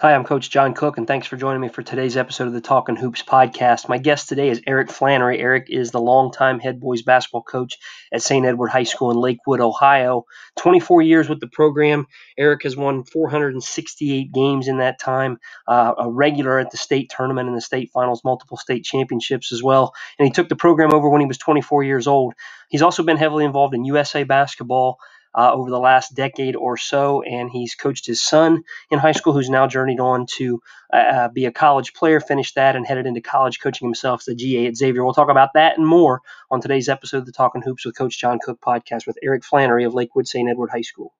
Hi, I'm Coach John Cook, and thanks for joining me for today's episode of the Talking Hoops podcast. My guest today is Eric Flannery. Eric is the longtime head boys basketball coach at St. Edward High School in Lakewood, Ohio. 24 years with the program. Eric has won 468 games in that time, uh, a regular at the state tournament and the state finals, multiple state championships as well. And he took the program over when he was 24 years old. He's also been heavily involved in USA basketball uh, over the last decade or so, and he's coached his son in high school, who's now journeyed on to uh, uh be a college player, finished that, and headed into college coaching himself a GA at Xavier. We'll talk about that and more on today's episode of the Talking Hoops with Coach John Cook podcast with Eric Flannery of Lakewood St. Edward High School.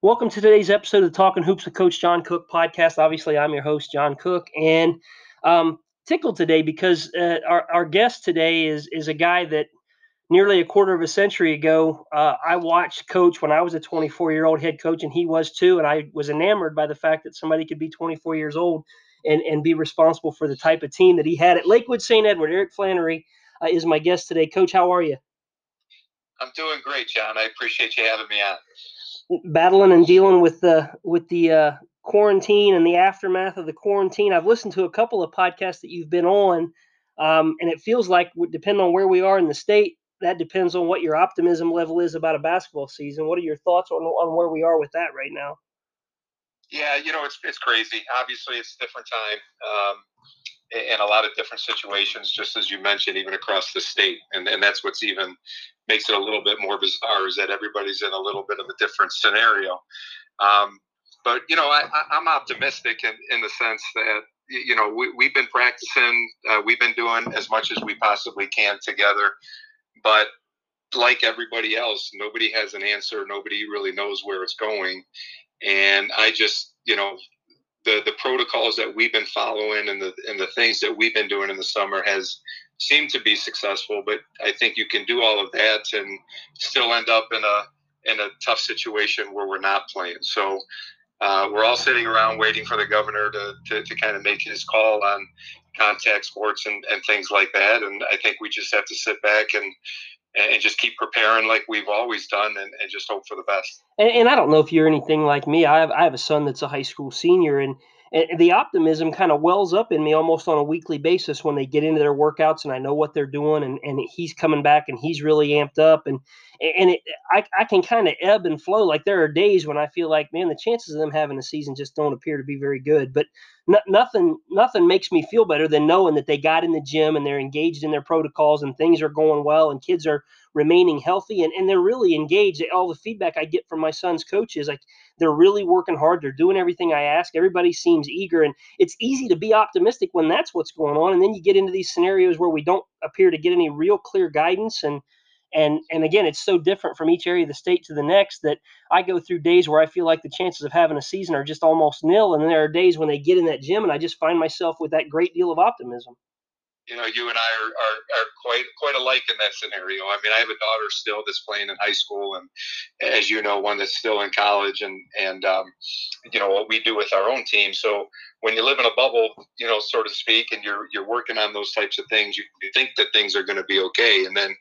Welcome to today's episode of the Talking Hoops with Coach John Cook podcast. Obviously, I'm your host, John Cook, and um, tickled today because uh, our, our guest today is is a guy that nearly a quarter of a century ago uh, I watched coach when I was a 24 year old head coach, and he was too, and I was enamored by the fact that somebody could be 24 years old and and be responsible for the type of team that he had at Lakewood St. Edward. Eric Flannery uh, is my guest today. Coach, how are you? I'm doing great, John. I appreciate you having me on battling and dealing with the with the uh, quarantine and the aftermath of the quarantine. I've listened to a couple of podcasts that you've been on, um, and it feels like, depending on where we are in the state, that depends on what your optimism level is about a basketball season. What are your thoughts on on where we are with that right now? Yeah, you know, it's it's crazy. Obviously, it's a different time. Um, in a lot of different situations, just as you mentioned, even across the state. And, and that's what's even makes it a little bit more bizarre is that everybody's in a little bit of a different scenario. Um, but, you know, I, am optimistic in, in the sense that, you know, we, we've been practicing, uh, we've been doing as much as we possibly can together. But like everybody else, nobody has an answer. Nobody really knows where it's going. And I just, you know, the the protocols that we've been following and the and the things that we've been doing in the summer has seemed to be successful. But I think you can do all of that and still end up in a in a tough situation where we're not playing. So uh, we're all sitting around waiting for the governor to, to, to kind of make his call on contact sports and, and things like that. And I think we just have to sit back and and just keep preparing like we've always done and, and just hope for the best. And, and, I don't know if you're anything like me. I have, I have a son that's a high school senior, and, and the optimism kind of wells up in me almost on a weekly basis when they get into their workouts and I know what they're doing, and, and he's coming back and he's really amped up. And, and it, I, I can kind of ebb and flow. Like there are days when I feel like, man, the chances of them having a season just don't appear to be very good. But nothing nothing makes me feel better than knowing that they got in the gym and they're engaged in their protocols and things are going well and kids are remaining healthy and, and they're really engaged. All the feedback i get from my son's coaches like they're really working hard. They're doing everything i ask. Everybody seems eager and it's easy to be optimistic when that's what's going on. And then you get into these scenarios where we don't appear to get any real clear guidance and and and again it's so different from each area of the state to the next that i go through days where i feel like the chances of having a season are just almost nil. And then there are days when they get in that gym and i just find myself with that great deal of optimism you know you and i are, are, are quite quite alike in that scenario. I mean i have a daughter still that's playing in high school and as you know one that's still in college and and um, you know what we do with our own team. So when you live in a bubble you know so to speak and you're you're working on those types of things you, you think that things are going to be okay. And then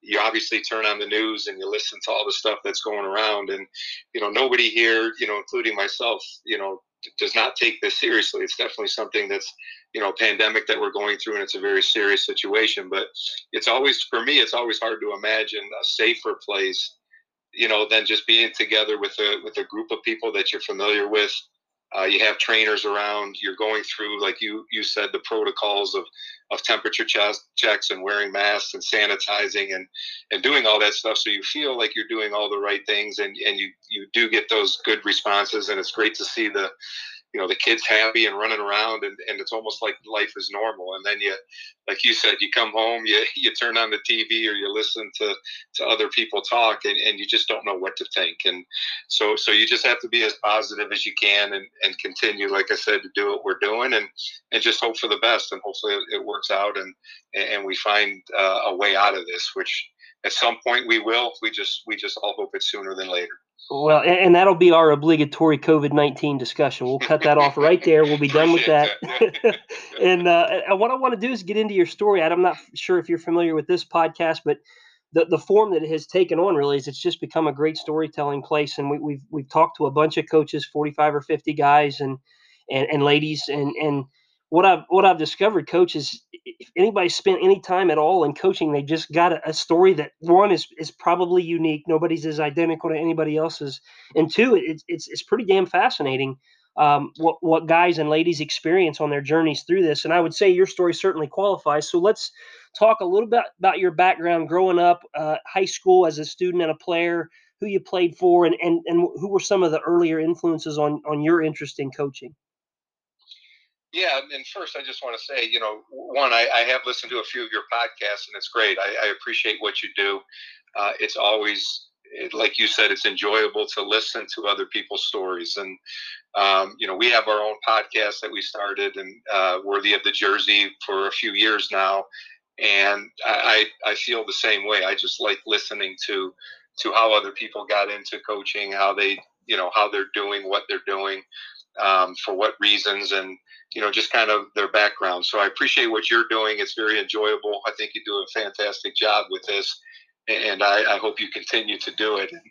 you obviously turn on the news and you listen to all the stuff that's going around. And you know nobody here you know including myself you know does not take this seriously. It's definitely something that's you know pandemic that we're going through and it's a very serious situation. But it's always for me it's always hard to imagine a safer place you know than just being together with a with a group of people that you're familiar with uh, you have trainers around. You're going through, like you you said, the protocols of of temperature checks and wearing masks and sanitizing and and doing all that stuff. So you feel like you're doing all the right things, and and you you do get those good responses. And it's great to see the you know the kids happy and running around and, and it's almost like life is normal. And then you like you said you come home you you turn on the tv or you listen to to other people talk and, and you just don't know what to think. And so so you just have to be as positive as you can and and continue like i said to do what we're doing and and just hope for the best. And hopefully it works out and and we find uh, a way out of this which at some point we will. We just we just all hope it's sooner than later Well, and, that'll be our obligatory COVID nineteen discussion. We'll cut that off right there. We'll be done with that. and uh, what I want to do is get into your story. I'm not sure if you're familiar with this podcast, but the, the form that it has taken on really is it's just become a great storytelling place. And we, we've, we've talked to a bunch of coaches, 45 or 50 guys and and, and ladies, and and what I've what I've discovered, coach, is if anybody spent any time at all in coaching, they just got a, a, story that one is is probably unique. Nobody's as identical to anybody else's, and two, it's it's, it's pretty damn fascinating um, what what guys and ladies experience on their journeys through this. And I would say your story certainly qualifies. So let's talk a little bit about your background growing up, uh, high school as a student and a player, who you played for, and and and who were some of the earlier influences on on your interest in coaching. Yeah, and first I just want to say, you know, one, I, I have listened to a few of your podcasts, and it's great. I, I appreciate what you do. Uh, it's always, like you said, it's enjoyable to listen to other people's stories. And um, you know, we have our own podcast that we started, and uh, Worthy of the Jersey for a few years now. And I, I feel the same way. I just like listening to to how other people got into coaching, how they, you know, how they're doing what they're doing, um, for what reasons, and you know, just kind of their background. So I appreciate what you're doing. It's very enjoyable. I think you do a fantastic job with this, and I, I hope you continue to do it. And,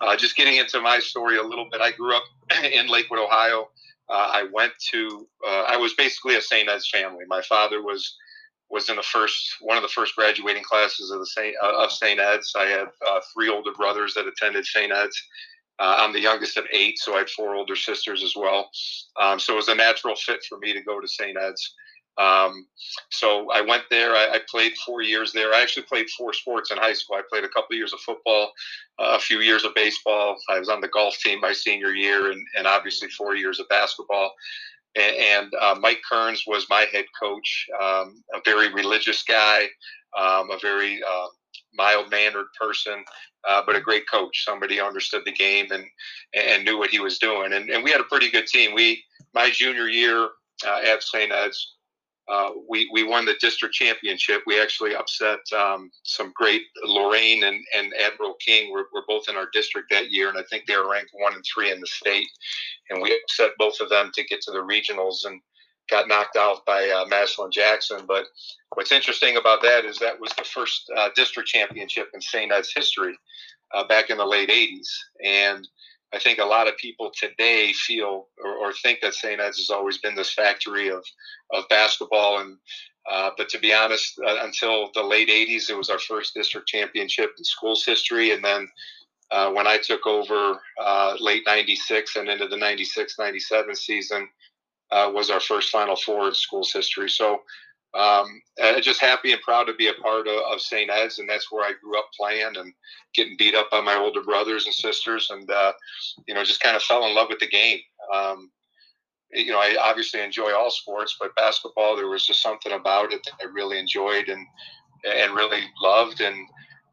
uh, just getting into my story a little bit, I grew up in Lakewood, Ohio. Uh, I went to, uh, I was basically a St. Ed's family. My father was was in the first one of the first graduating classes of the Saint of St. Ed's. I had uh, three older brothers that attended St. Ed's. Uh, I'm the youngest of eight, so I had four older sisters as well. Um, so it was a natural fit for me to go to St. Ed's. Um, so I went there. I, I, played four years there. I actually played four sports in high school. I played a couple of years of football, uh, a few years of baseball. I was on the golf team my senior year, and, and obviously four years of basketball. And, and uh, Mike Kearns was my head coach, um, a very religious guy, um, a very uh, mild mannered person, uh, but a great coach. Somebody understood the game and and knew what he was doing. And, and we had a pretty good team. We my junior year uh, at St. Ed's, uh, we we won the district championship. We actually upset um, some great Lorain and, and Admiral King. Were, were both in our district that year, and I think they were ranked one and three in the state. And we upset both of them to get to the regionals and got knocked out by uh, Massillon Jackson. But what's interesting about that is that was the first uh, district championship in St. Ed's history uh, back in the late 80s. And I think a lot of people today feel or, or think that St. Ed's has always been this factory of, of basketball. And uh, but to be honest, uh, until the late 80s, it was our first district championship in school's history. And then uh, when I took over late 96 and into the 96 97 season, uh, was our first Final Four in school's history. So um, just happy and proud to be a part of, of St. Ed's, and that's where I grew up playing and getting beat up by my older brothers and sisters, and uh, you know just kind of fell in love with the game. Um, you know, I obviously enjoy all sports, but basketball there was just something about it that I really enjoyed and and really loved. And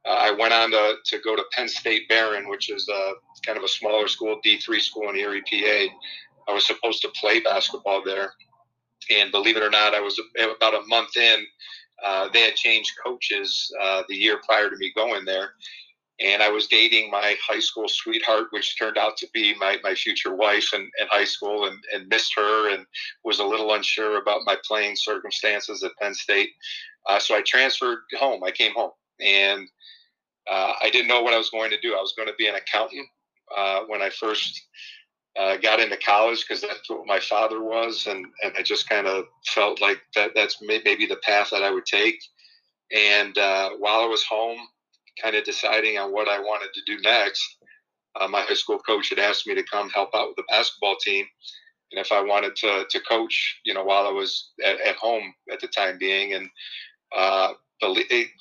uh, I went on to, to go to Penn State Behrend, which is a, kind of a smaller school, D three school in Erie, PA. I was supposed to play basketball there, and believe it or not, I was about a month in. Uh, they had changed coaches uh, the year prior to me going there, and I was dating my high school sweetheart, which turned out to be my, my future wife in, in high school, and, and missed her and was a little unsure about my playing circumstances at Penn State. Uh, so I transferred home. I came home, and uh, I didn't know what I was going to do. I was going to be an accountant uh, when I first uh, got into college because that's what my father was, and, and I just kind of felt like that that's maybe the path that I would take. And uh, while I was home, kind of deciding on what I wanted to do next, uh, my high school coach had asked me to come help out with the basketball team, and if I wanted to to coach, you know, while I was at, at home at the time being, and uh,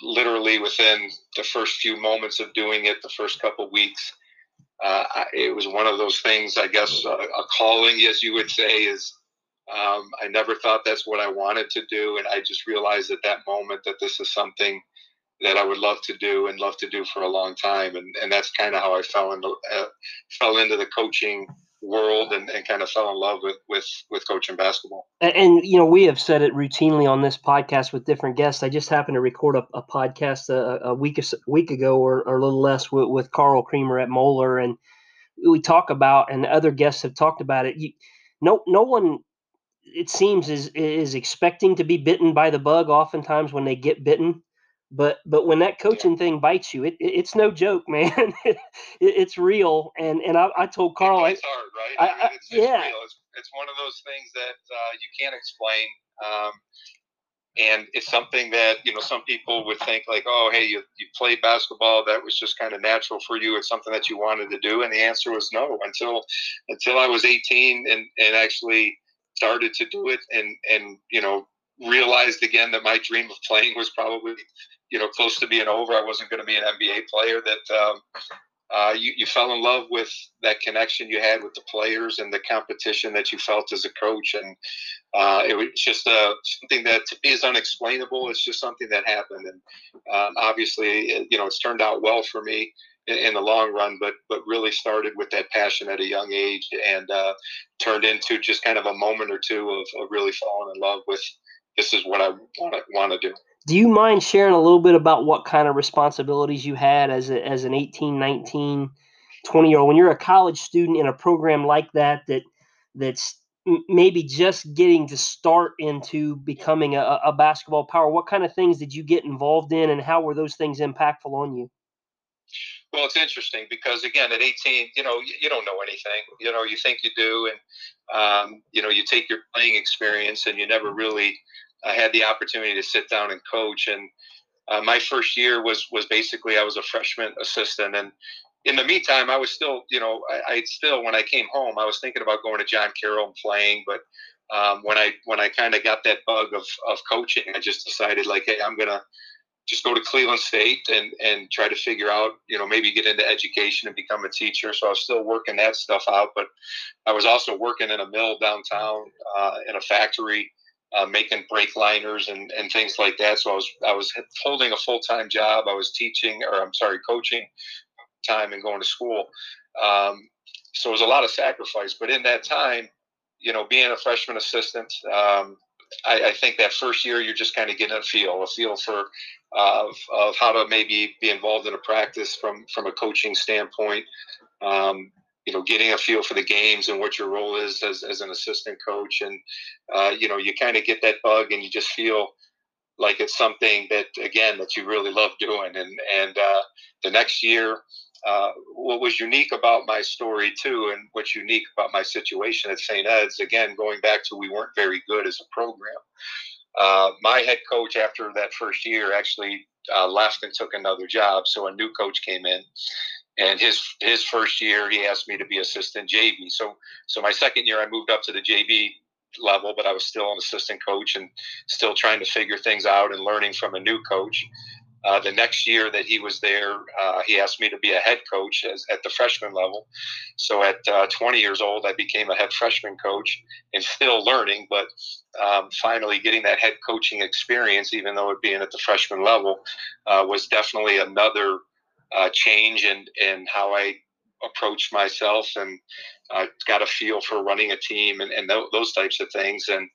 literally within the first few moments of doing it, the first couple weeks uh, it was one of those things, I guess, uh, a calling, as you would say, is um, I never thought that's what I wanted to do. And I just realized at that moment that this is something that I would love to do and love to do for a long time. And, and that's kind of how I fell into, uh, fell into the coaching world and, and kind of fell in love with with with coaching basketball. And, and, you know, we have said it routinely on this podcast with different guests. I just happened to record a, a podcast uh, a, a, week a week ago or, or a little less with, with Carl Kremer at Moeller, and we talk about and other guests have talked about it. You, no, no one it seems is is expecting to be bitten by the bug. Oftentimes when they get bitten, but but when that coaching yeah. thing bites you, it, it, it's no joke, man. it, it's real. And and I, I told Carl, it's hard, right? I, I mean, it's, it's yeah, it's, it's, one of those things that uh, you can't explain. Um, and it's something that you know some people would think like oh hey you, you played basketball that was just kind of natural for you it's something that you wanted to do and the answer was no until until i was 18 and and actually started to do it and and you know realized again that my dream of playing was probably you know close to being over. I wasn't going to be an NBA player. That um, uh, you you fell in love with that connection you had with the players and the competition that you felt as a coach, and uh, it was just uh, something that to me is unexplainable. It's just something that happened, and um, obviously, you know, it's turned out well for me in, in, the long run. But but really started with that passion at a young age, and uh, turned into just kind of a moment or two of, of really falling in love with this is what I want to want to do. Do you mind sharing a little bit about what kind of responsibilities you had as a, as an 18, 19, 20 year old when you're a college student in a program like that that that's maybe just getting to start into becoming a, a basketball power? What kind of things did you get involved in, and how were those things impactful on you? Well, it's interesting because again, at 18, you know, you, you don't know anything. You know, you think you do, and um, you know, you take your playing experience, and you never really I had the opportunity to sit down and coach. And uh, my first year was was basically I was a freshman assistant, and in the meantime, I was still, you know, I, I still when I came home, I was thinking about going to John Carroll and playing, but um, when I when I kind of got that bug of of coaching, I just decided like, hey, I'm gonna just go to Cleveland State and and try to figure out, you know, maybe get into education and become a teacher. So I was still working that stuff out, but I was also working in a mill downtown uh, in a factory uh, making brake liners and, and things like that. So I was I was holding a full time job. I was teaching, or I'm sorry, coaching time and going to school. Um, so it was a lot of sacrifice. But in that time, you know, being a freshman assistant, um, I, I, think that first year you're just kind of getting a feel, a feel for uh, of, of how to maybe be involved in a practice from from a coaching standpoint. Um, you know, getting a feel for the games and what your role is as, as an assistant coach. And, uh, you know, you kind of get that bug and you just feel like it's something that, again, that you really love doing. And, and uh, the next year, uh, what was unique about my story too, and what's unique about my situation at St. Ed's, again, going back to we weren't very good as a program. Uh, my head coach after that first year actually uh, left and took another job. So a new coach came in and his his first year he asked me to be assistant JV. So so my second year I moved up to the JV level, but I was still an assistant coach and still trying to figure things out and learning from a new coach. Uh, the next year that he was there, uh, he asked me to be a head coach as, at the freshman level. So at uh, 20 years old, I became a head freshman coach and still learning, but um, finally getting that head coaching experience, even though it being at the freshman level, uh, was definitely another uh, change in, in how I approached myself and uh, got a feel for running a team and, and th- those types of things. And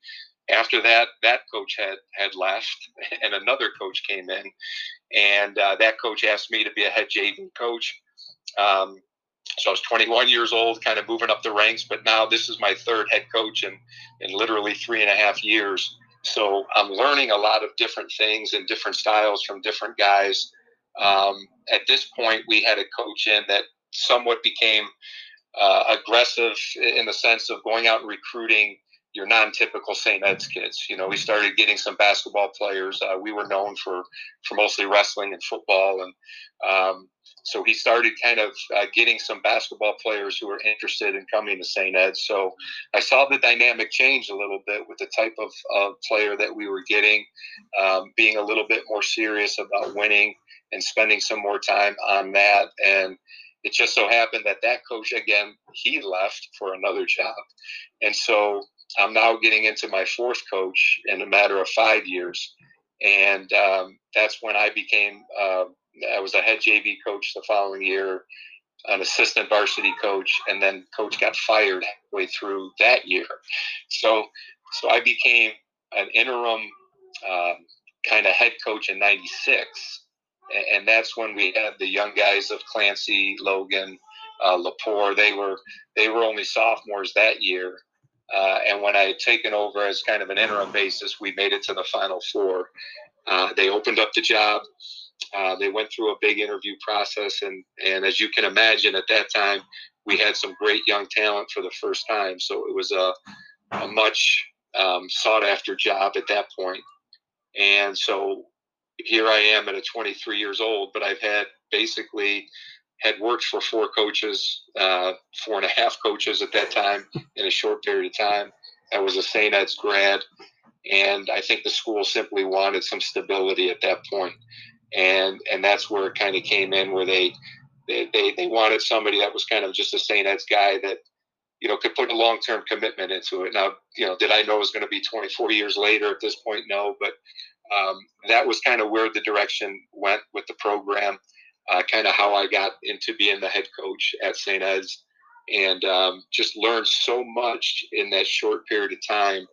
after that, that coach had, had left and another coach came in and uh, that coach asked me to be a head JV coach. Um, so I was 21 years old, kind of moving up the ranks, but now this is my third head coach in, in literally three and a half years. So I'm learning a lot of different things and different styles from different guys. Um, at this point, we had a coach in that somewhat became uh, aggressive in the sense of going out and recruiting your non-typical St. Ed's kids. You know, we started getting some basketball players. Uh, we were known for for mostly wrestling and football, and um, so he started kind of uh, getting some basketball players who were interested in coming to St. Ed's. So I saw the dynamic change a little bit with the type of, of player that we were getting, um, being a little bit more serious about winning and spending some more time on that. And it just so happened that that coach, again, he left for another job. And so I'm now getting into my fourth coach in a matter of five years. And um, that's when I became, uh, I was a head JV coach the following year, an assistant varsity coach, and then coach got fired halfway through that year. So, so I became an interim um, kind of head coach in 96 and that's when we had the young guys of Clancy, Logan, uh, Lepore. They were they were only sophomores that year, uh, and when I had taken over as kind of an interim basis, we made it to the Final Four. Uh, they opened up the job. Uh, they went through a big interview process, and and as you can imagine, at that time, we had some great young talent for the first time. So it was a, a much um, sought after job at that point. And so here I am at a 23 years old, but I've had basically had worked for four coaches, uh, four and a half coaches at that time in a short period of time. I was a St. Ed's grad, and I think the school simply wanted some stability at that point, and and that's where it kind of came in, where they they, they, they wanted somebody that was kind of just a St. Ed's guy that you know could put a long term commitment into it. Now, you know, did I know it was going to be 24 years later at this point? No, but um, that was kind of where the direction went with the program uh, kind of how I got into being the head coach at St. Ed's, and um, just learned so much in that short period of time.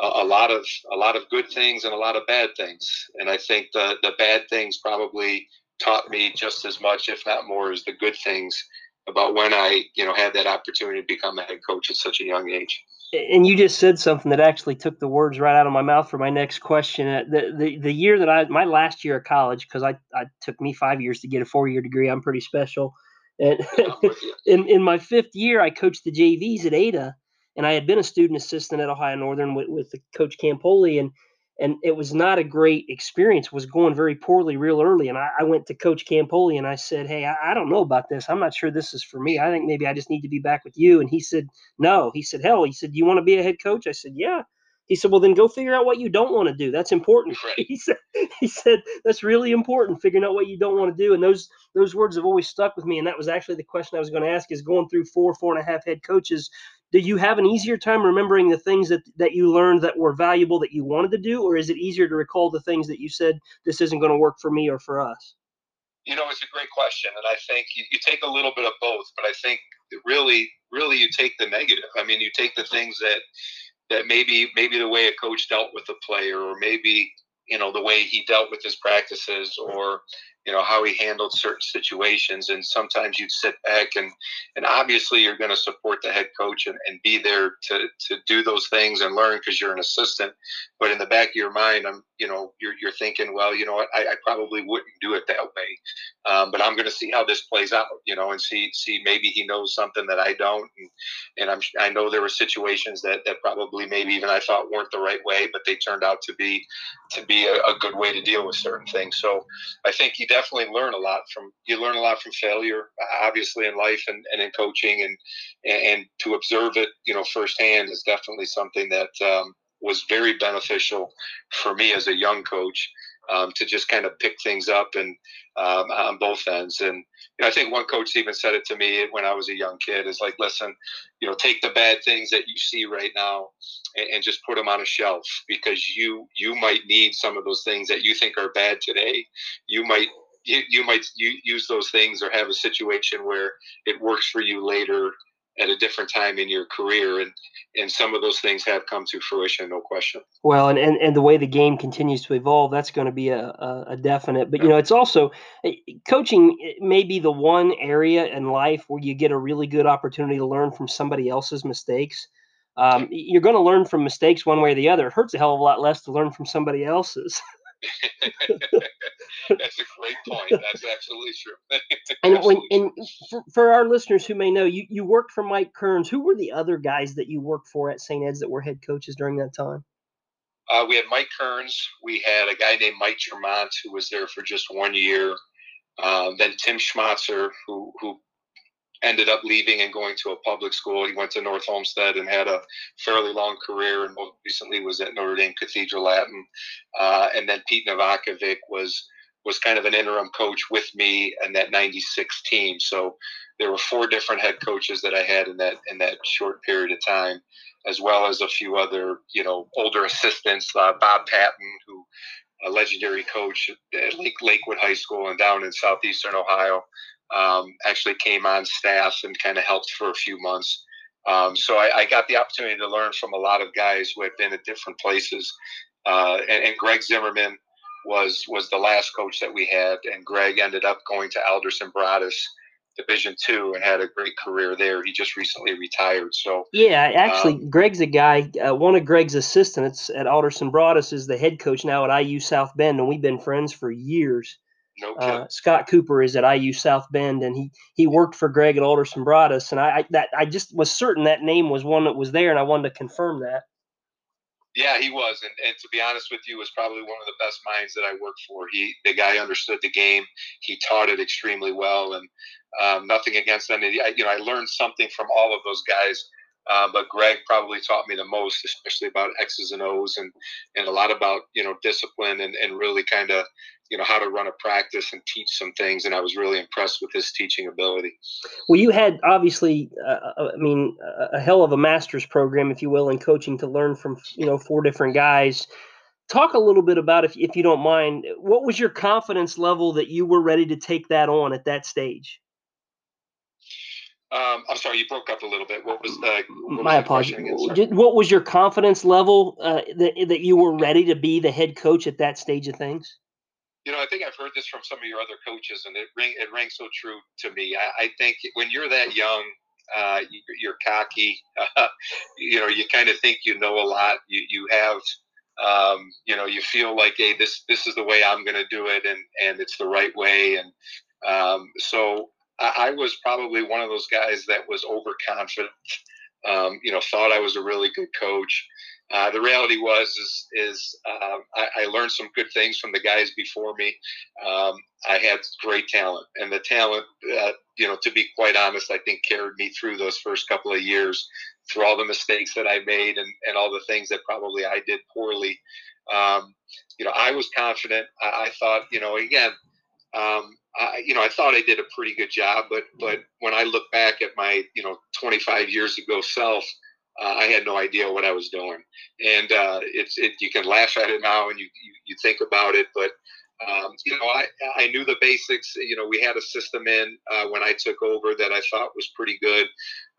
a lot of a lot of good things and a lot of bad things, and I think the the bad things probably taught me just as much, if not more, as the good things about when I you know had that opportunity to become a head coach at such a young age and you just said something that actually took the words right out of my mouth for my next question. Uh, the the, the year that I my last year of college because I, I took me five years to get a four year degree. I'm pretty special. And in in my fifth year, I coached the JVs at Ada, and I had been a student assistant at Ohio Northern with with Coach Campoli, and and it was not a great experience. It was going very poorly real early, and I, I went to Coach Campoli and I said, "Hey, I, I, don't know about this. I'm not sure this is for me. I think maybe I just need to be back with you." And he said, "No." He said, "Hell," he said, "You want to be a head coach?" I said, "Yeah." He said, "Well, then go figure out what you don't want to do. That's important." Right. He said, "He said that's really important, figuring out what you don't want to do." And those those words have always stuck with me. And that was actually the question I was going to ask: is going through four, four and a half head coaches do you have an easier time remembering the things that that you learned that were valuable that you wanted to do? Or is it easier to recall the things that you said this isn't going to work for me or for us you know it's a great question and i think you, you take a little bit of both but i think really really you take the negative. I mean you take the things that that maybe maybe the way a coach dealt with a player or maybe you know the way he dealt with his practices or you know how he handled certain situations. And sometimes you'd sit back and and obviously you're going to support the head coach and, and be there to to do those things and learn because you're an assistant. But in the back of your mind i'm you know you're, you're thinking well you know what? I, I probably wouldn't do it that way. Um, but i'm going to see how this plays out you know and see see maybe he knows something that i don't. And, and i'm i know there were situations that that probably maybe even i thought weren't the right way but they turned out to be to be a, a good way to deal with certain things. So i think he definitely learn a lot from you learn a lot from failure, obviously in life and, and in coaching, and and to observe it, you know, firsthand is definitely something that um, was very beneficial for me as a young coach um, to just kind of pick things up and um, on both ends. And you know, I think one coach even said it to me when I was a young kid: "Is like, listen, you know, take the bad things that you see right now and, and just put them on a shelf because you you might need some of those things that you think are bad today. You might." You, you might use those things or have a situation where it works for you later at a different time in your career and and some of those things have come to fruition no question. Well and and, and the way the game continues to evolve that's going to be a, a, a definite but you know it's also eh, coaching may be the one area in life where you get a really good opportunity to learn from somebody else's mistakes. Um, you're going to learn from mistakes one way or the other. It hurts a hell of a lot less to learn from somebody else's That's a great point. That's absolutely true. and when and for, for, our listeners who may know, you, you worked for Mike Kearns. Who were the other guys that you worked for at St. Ed's that were head coaches during that time? Uh, we had Mike Kearns. We had a guy named Mike Germont who was there for just one year. Um, then Tim Schmatzer, who who ended up leaving and going to a public school. He went to North Olmsted and had a fairly long career, and most recently was at Notre Dame Cathedral Latin. Uh, and then Pete Novakovic was was kind of an interim coach with me and that '96 team. So there were four different head coaches that I had in that in that short period of time, as well as a few other you know older assistants. Uh, Bob Patton, who a legendary coach at Lake, Lakewood High School and down in southeastern Ohio um, actually came on staff and kind of helped for a few months. Um, so I, I, got the opportunity to learn from a lot of guys who had been at different places. Uh, and, and, Greg Zimmerman was was the last coach that we had, and Greg ended up going to Alderson Broaddus Division two and had a great career there. He just recently retired. So yeah, actually, um, Greg's a guy. Uh, one of Greg's assistants at Alderson Broaddus is the head coach now at IU South Bend, and we've been friends for years. No uh, Scott Cooper is at IU South Bend, and he he worked for Greg at Alderson Broaddus, and I, I that I just was certain that name was one that was there, and I wanted to confirm that. Yeah, he was, and, and to be honest with you, was probably one of the best minds that I worked for. He, the guy, understood the game. He taught it extremely well, and um, nothing against them. I, you know, I learned something from all of those guys. Uh, but Greg probably taught me the most, especially about X's and O's and, and a lot about, you know, discipline and, and really kind of, you know, how to run a practice and teach some things. And I was really impressed with his teaching ability. Well, you had obviously, uh, uh I mean, a hell of a master's program, if you will, in coaching to learn from, you know, four different guys. Talk a little bit about, if, if you don't mind, what was your confidence level that you were ready to take that on at that stage? Um, I'm sorry, you broke up a little bit. What was the? What My apologies. What was your confidence level uh, that that you were ready to be the head coach at that stage of things? You know, I think I've heard this from some of your other coaches, and it ring it rang so true to me. I, I think when you're that young, uh, you, are cocky. Uh, you know, you kind of think you know a lot. You you have. Um, you know, you feel like, hey, this this is the way I'm going to do it, and and it's the right way, and um, so I, was probably one of those guys that was overconfident. Um, you know, thought I was a really good coach. Uh, the reality was is is um, I, I, learned some good things from the guys before me. Um, I had great talent, and the talent, uh, you know, to be quite honest, I think carried me through those first couple of years, through all the mistakes that I made and, and all the things that probably I did poorly. Um, you know, I was confident. I, I thought, you know, again, um, I, you know, I thought I did a pretty good job, but but when I look back at my you know 25 years ago self, uh, I had no idea what I was doing, and uh, it's it. You can laugh at it now, and you you, you think about it, but um, you know, I, I knew the basics. You know, we had a system in uh, when I took over that I thought was pretty good.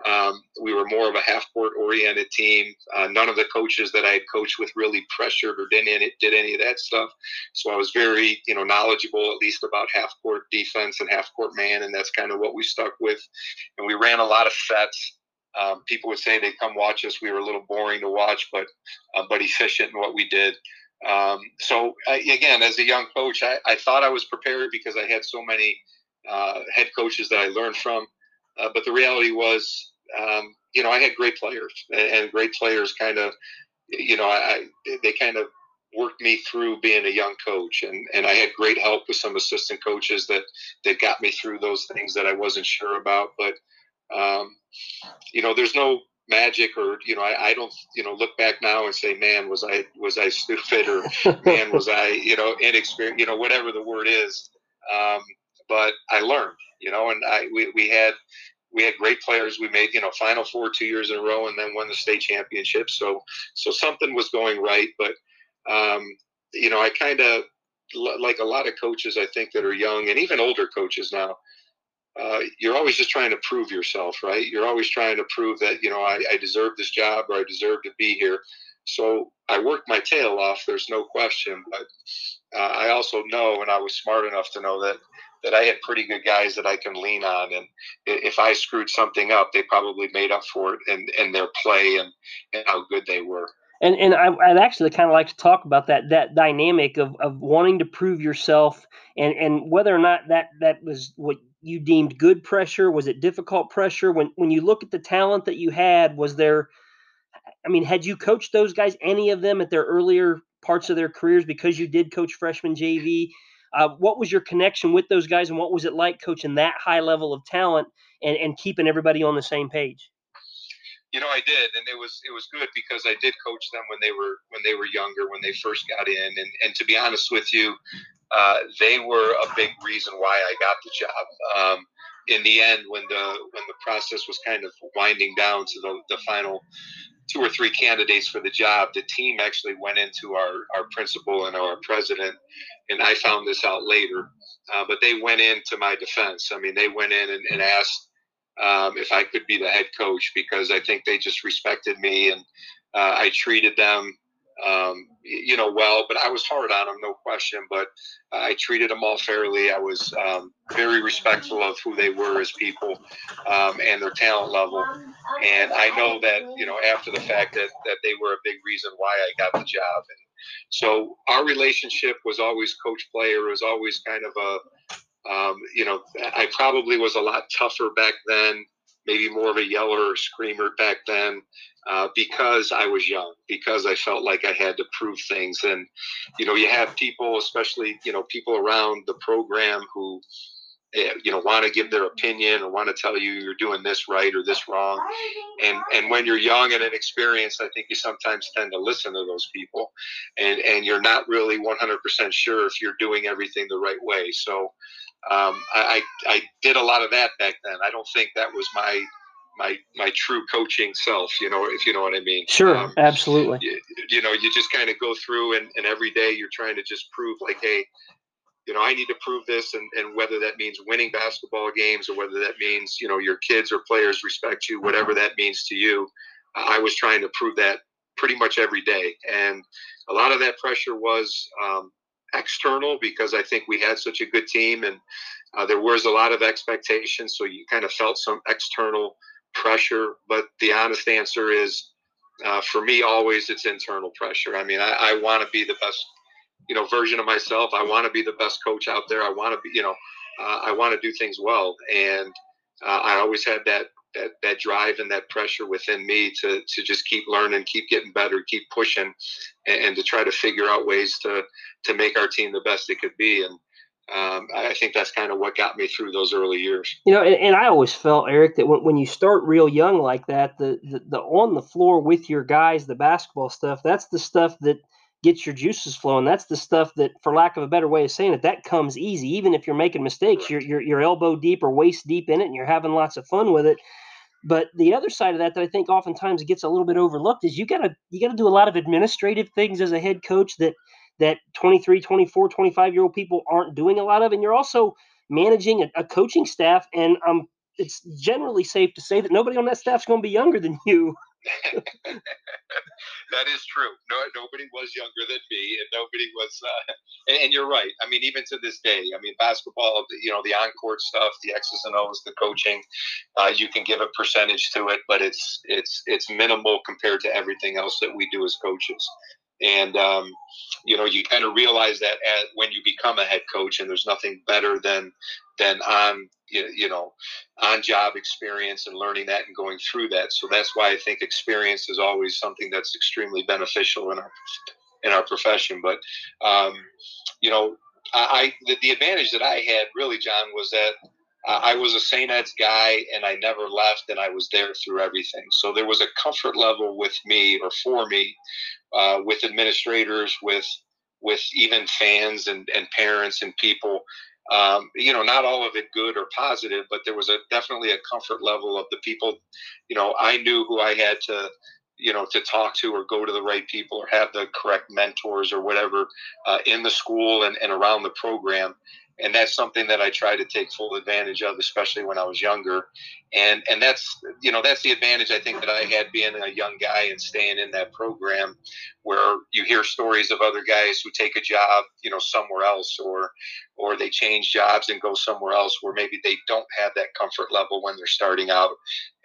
Um, we were more of a half court oriented team. Uh, none of the coaches that I had coached with really pressured or did any, did any of that stuff. So I was very, you know, knowledgeable at least about half court defense and half court man, and that's kind of what we stuck with. And we ran a lot of sets. Um, people would say they'd come watch us. We were a little boring to watch, but uh, but efficient in what we did. Um, so I, again, as a young coach, I, I, thought I was prepared because I had so many uh, head coaches that I learned from. Uh, but the reality was, um, you know, I had great players, and, great players kind of, you know, I, they kind of worked me through being a young coach, and, and I had great help with some assistant coaches that that got me through those things that I wasn't sure about. But um, you know, there's no magic or you know I, I don't you know look back now and say man was I was I stupid or man was I you know inexperienced you know whatever the word is um, but I learned you know and I we, we had we had great players we made you know final four two years in a row and then won the state championship so so something was going right but um, you know I kind of like a lot of coaches I think that are young and even older coaches now uh, you're always just trying to prove yourself, right? You're always trying to prove that, you know, I, I deserve this job or I deserve to be here. So I worked my tail off, there's no question. But uh, I also know, and I was smart enough to know that that I had pretty good guys that I can lean on, and if I screwed something up, they probably made up for it in, in their play and, and how good they were. And and I, would actually kind of like to talk about that that dynamic of, of wanting to prove yourself and, and whether or not that that was what you deemed good pressure? Was it difficult pressure? When when you look at the talent that you had, was there? I mean, had you coached those guys, any of them, at their earlier parts of their careers, because you did coach freshman JV? Uh, what was your connection with those guys, and what was it like coaching that high level of talent and, and keeping everybody on the same page? You know, I did, and it was it was good because I did coach them when they were when they were younger, when they first got in, and and to be honest with you, uh, they were a big reason why I got the job. Um, in the end, when the when the process was kind of winding down to the, the final two or three candidates for the job, the team actually went into our, our principal and our president, and I found this out later. Uh, but they went into my defense. I mean, they went in and, and asked um, if I could be the head coach because I think they just respected me and uh, I treated them um, you know, well, but I was hard on them, no question. But I treated them all fairly. I was um, very respectful of who they were as people um, and their talent level. And I know that, you know, after the fact that, that they were a big reason why I got the job. And so our relationship was always coach player, it was always kind of a, um, you know, I probably was a lot tougher back then maybe more of a yeller or screamer back then uh, because I was young, because I felt like I had to prove things. And, you know, you have people, especially, you know, people around the program who, eh, you know, want to give their opinion or want to tell you you're doing this right or this wrong. And, and when you're young and inexperienced, I think you sometimes tend to listen to those people and, and you're not really 100% sure if you're doing everything the right way. So, um, I, I did a lot of that back then. I don't think that was my my my true coaching self. You know, if you know what I mean. Sure, um, absolutely. You, you, know, you just kind of go through, and, and every day you're trying to just prove, like, hey, you know, I need to prove this, and, and whether that means winning basketball games or whether that means you know your kids or players respect you, whatever that means to you. I was trying to prove that pretty much every day, and a lot of that pressure was um, external because I think we had such a good team and uh, there was a lot of expectation. So you kind of felt some external pressure. But the honest answer is, uh, for me, always it's internal pressure. I mean, I, I want to be the best, you know, version of myself. I want to be the best coach out there. I want to be, you know, uh, I want to do things well. And uh, I always had that that that drive and that pressure within me to to just keep learning, keep getting better, keep pushing, and, and to try to figure out ways to to make our team the best it could be. And um, I think that's kind of what got me through those early years. You know, and, and I always felt, Eric, that when, when you start real young like that, the, the, the on the floor with your guys, the basketball stuff, that's the stuff that gets your juices flowing. That's the stuff that, for lack of a better way of saying it, that comes easy. Even if you're making mistakes, you're, you're, you're elbow deep or waist deep in it and you're having lots of fun with it. But the other side of that that I think oftentimes gets a little bit overlooked is you gotta you gotta do a lot of administrative things as a head coach that that 23, 24, 25 year old people aren't doing a lot of. And you're also managing a, a coaching staff. And um, it's generally safe to say that nobody on that staff is going to be younger than you. that is true. No, nobody was younger than me, and nobody was. Uh, and, and, you're right. I mean, even to this day, I mean, basketball. You know, the on-court stuff, the X's and O's, the coaching. Uh, you can give a percentage to it, but it's it's it's minimal compared to everything else that we do as coaches and um, you know you kind of realize that at, when you become a head coach and there's nothing better than than on you know on job experience and learning that and going through that. So that's why i think experience is always something that's extremely beneficial in our in our profession. But um, you know I, the, the advantage that i had really john was that I was a St. Ed's guy and I never left and I was there through everything. So there was a comfort level with me or for me uh, with administrators, with with even fans and, and parents and people. Um, you know, not all of it good or positive, but there was a definitely a comfort level of the people. You know, I knew who I had to, you know, to talk to or go to the right people or have the correct mentors or whatever uh, in the school and, and around the program and that's something that I try to take full advantage of, especially when I was younger. And and that's you know that's the advantage I think that I had being a young guy and staying in that program, where you hear stories of other guys who take a job you know somewhere else or or they change jobs and go somewhere else where maybe they don't have that comfort level when they're starting out.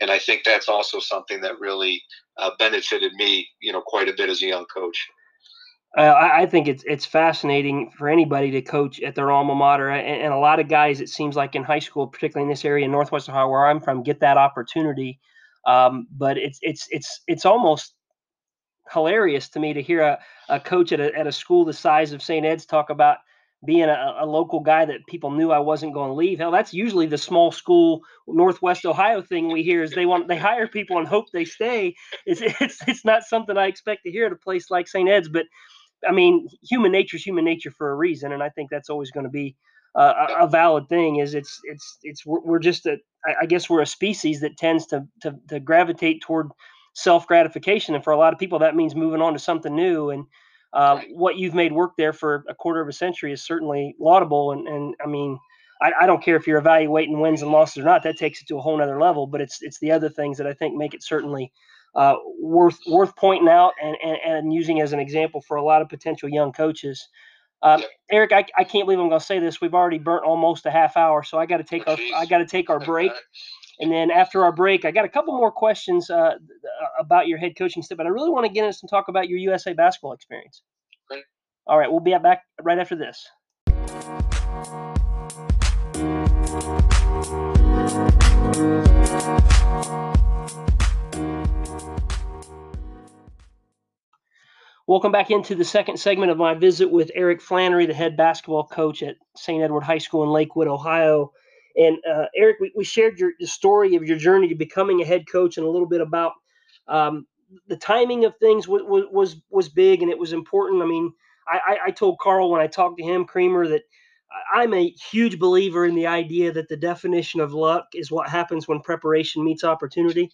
And I think that's also something that really uh, benefited me you know quite a bit as a young coach. Uh, I think it's it's fascinating for anybody to coach at their alma mater, and, and, a lot of guys, it seems like in high school, particularly in this area in Northwest Ohio, where I'm from, get that opportunity. Um, but it's it's it's it's almost hilarious to me to hear a, a coach at a, at a school the size of St. Ed's talk about being a, a, local guy that people knew I wasn't going to leave. Hell, that's usually the small school Northwest Ohio thing we hear is they want they hire people and hope they stay. It's it's it's not something I expect to hear at a place like St. Ed's, but I mean, human nature is human nature for a reason, and I think that's always going to be uh, a, a, valid thing. Is it's it's it's we're, we're just a I guess we're a species that tends to to, to gravitate toward self gratification, and for a lot of people that means moving on to something new. And uh, right. what you've made work there for a quarter of a century is certainly laudable. And and I mean. I, I don't care if you're evaluating wins and losses or not. That takes it to a whole other level. But it's it's the other things that I think make it certainly uh, worth worth pointing out and, and, and using as an example for a lot of potential young coaches. Uh, Eric, I, I can't believe I'm going to say this. We've already burnt almost a half hour, so I got to take oh, our I got to take our break. And then after our break, I got a couple more questions uh, about your head coaching step, but I really want to get into some talk about your USA basketball experience. Great. All right, we'll be back right after this. Welcome back into the second segment of my visit with Eric Flannery, the head basketball coach at St. Edward High School in Lakewood, Ohio. And uh, Eric, we, we shared your the story of your journey to becoming a head coach and a little bit about um, the timing of things was, was was big and it was important. I mean, I, I told Carl when I talked to him, Kremer, that I'm a huge believer in the idea that the definition of luck is what happens when preparation meets opportunity.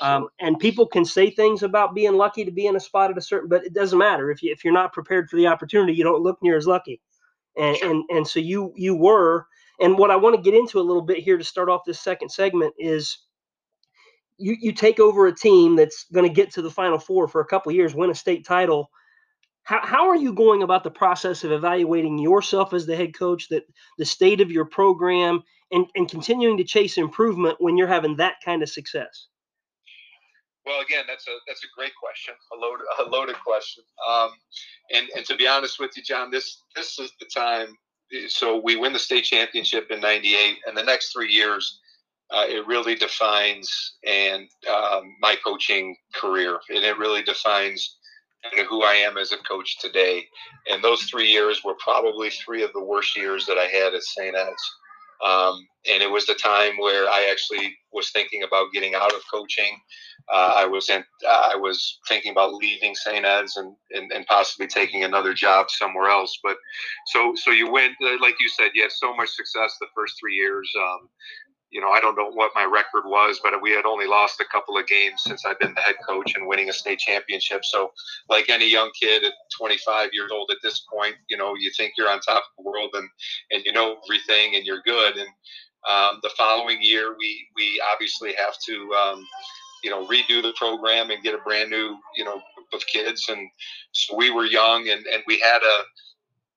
Um, and people can say things about being lucky to be in a spot at a certain, but it doesn't matter if you if you're not prepared for the opportunity, you don't look near as lucky. And and and so you you were. And what I want to get into a little bit here to start off this second segment is you you take over a team that's going to get to the final four for a couple years, win a state title. How, how are you going about the process of evaluating yourself as the head coach, that the state of your program, and, and continuing to chase improvement when you're having that kind of success? Well, again, that's a that's a great question, a loaded a loaded question. Um, and and to be honest with you, John, this this is the time. So we win the state championship in '98, and the next three years, uh, it really defines and um, my coaching career, and it really defines who I am as a coach today. And those three years were probably three of the worst years that I had at St. Ed's. Um, and it was the time where I actually was thinking about getting out of coaching. Uh, I was in, I was thinking about leaving St. Ed's and, and, and, possibly taking another job somewhere else. But so so you went, like you said, you had so much success the first three years. Um, you know, I don't know what my record was, but we had only lost a couple of games since I've been the head coach and winning a state championship. So, like any young kid at 25 years old at this point, you know, you think you're on top of the world and and you know everything and you're good. And um, the following year, we we obviously have to. Um, you know, redo the program and get a brand new, you know, group of kids. And so we were young and, and we had a,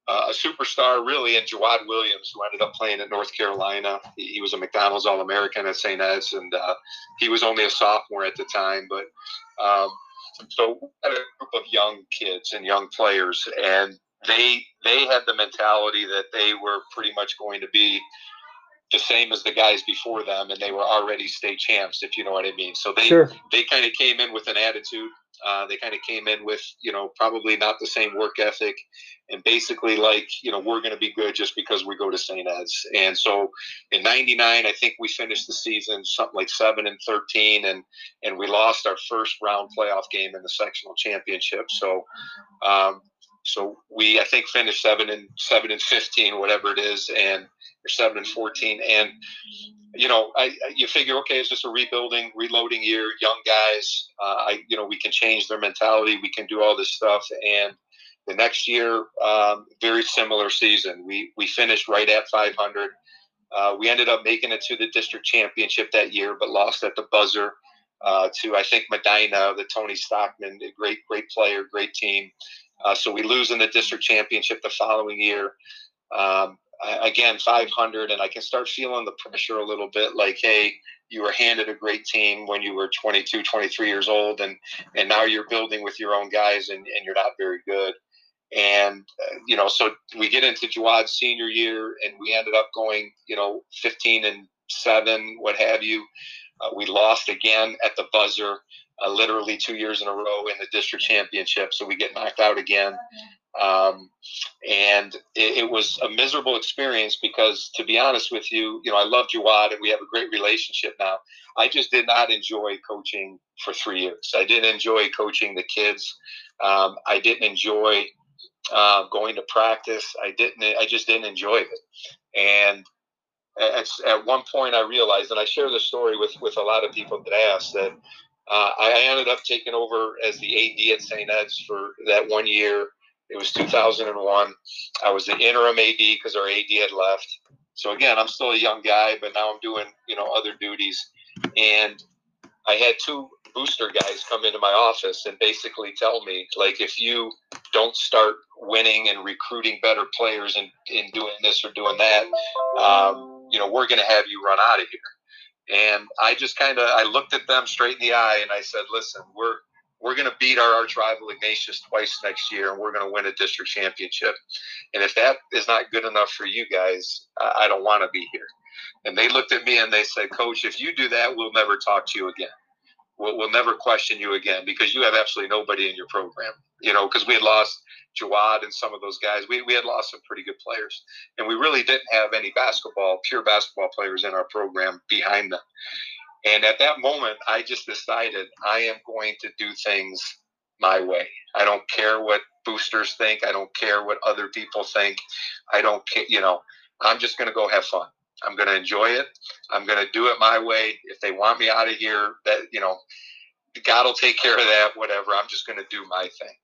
uh, a superstar really in Jawad Williams, who ended up playing at North Carolina. He, he was a McDonald's All American at St. Ed's, and uh, he was only a sophomore at the time. But um, so had a group of young kids and young players, and they they had the mentality that they were pretty much going to be the same as the guys before them, and they were already state champs, if you know what I mean. So they sure. they kind of came in with an attitude. Uh, they kind of came in with you know probably not the same work ethic, and basically like you know we're going to be good just because we go to St. Ed's. And so in '99, I think we finished the season something like seven and thirteen, and and we lost our first round playoff game in the sectional championship. So. Um, so we, I think, finished seven and seven and fifteen, whatever it is, and or seven and fourteen. And you know, I, you figure, okay, it's just a rebuilding, reloading year. Young guys, uh, I you know, we can change their mentality. We can do all this stuff. And the next year, um, very similar season. We we finished right at 500. Uh, we ended up making it to the district championship that year, but lost at the buzzer uh, to I think Medina, the Tony Stockman, a great great player, great team. Uh, so we lose in the district championship the following year. Um, again 500 and i can start feeling the pressure a little bit like hey you were handed a great team when you were 22 23 years old and and now you're building with your own guys and, and you're not very good. And uh, you know so we get into Jawad's senior year and we ended up going you know 15 and 7 what have you. Uh, we lost again at the buzzer uh, literally two years in a row in the district championship so we get knocked out again um, and it, it, was a miserable experience because, to be honest with you, you know, I love Jawad and we have a great relationship now. I just did not enjoy coaching for three years. I didn't enjoy coaching the kids. Um, I didn't enjoy uh, going to practice. I didn't. I just didn't enjoy it. And at, at one point, I realized, and I share this story with with a lot of people that ask that. Uh, I ended up taking over as the AD at St. Ed's for that one year it was 2001. I was the interim AD because our AD had left. So again, I'm still a young guy, but now I'm doing you know other duties, and I had two booster guys come into my office and basically tell me like if you don't start winning and recruiting better players and, in doing this or doing that um, you know we're going to have you run out of here and i just kind of i looked at them straight in the eye and i said listen we're we're going to beat our arch rival ignatius twice next year and we're going to win a district championship. And if that is not good enough for you guys i don't want to be here. And they looked at me and they said coach if you do that we'll never talk to you again we'll, we'll never question you again because you have absolutely nobody in your program. You know, because we had lost Jawad and some of those guys. We, we had lost some pretty good players. And we really didn't have any basketball, pure basketball players in our program behind them. And at that moment, I just decided I am going to do things my way. I don't care what boosters think. I don't care what other people think. I don't care, you know, I'm just going to go have fun. I'm going to enjoy it. I'm going to do it my way. If they want me out of here, that you know, God will take care of that. Whatever. I'm just going to do my thing.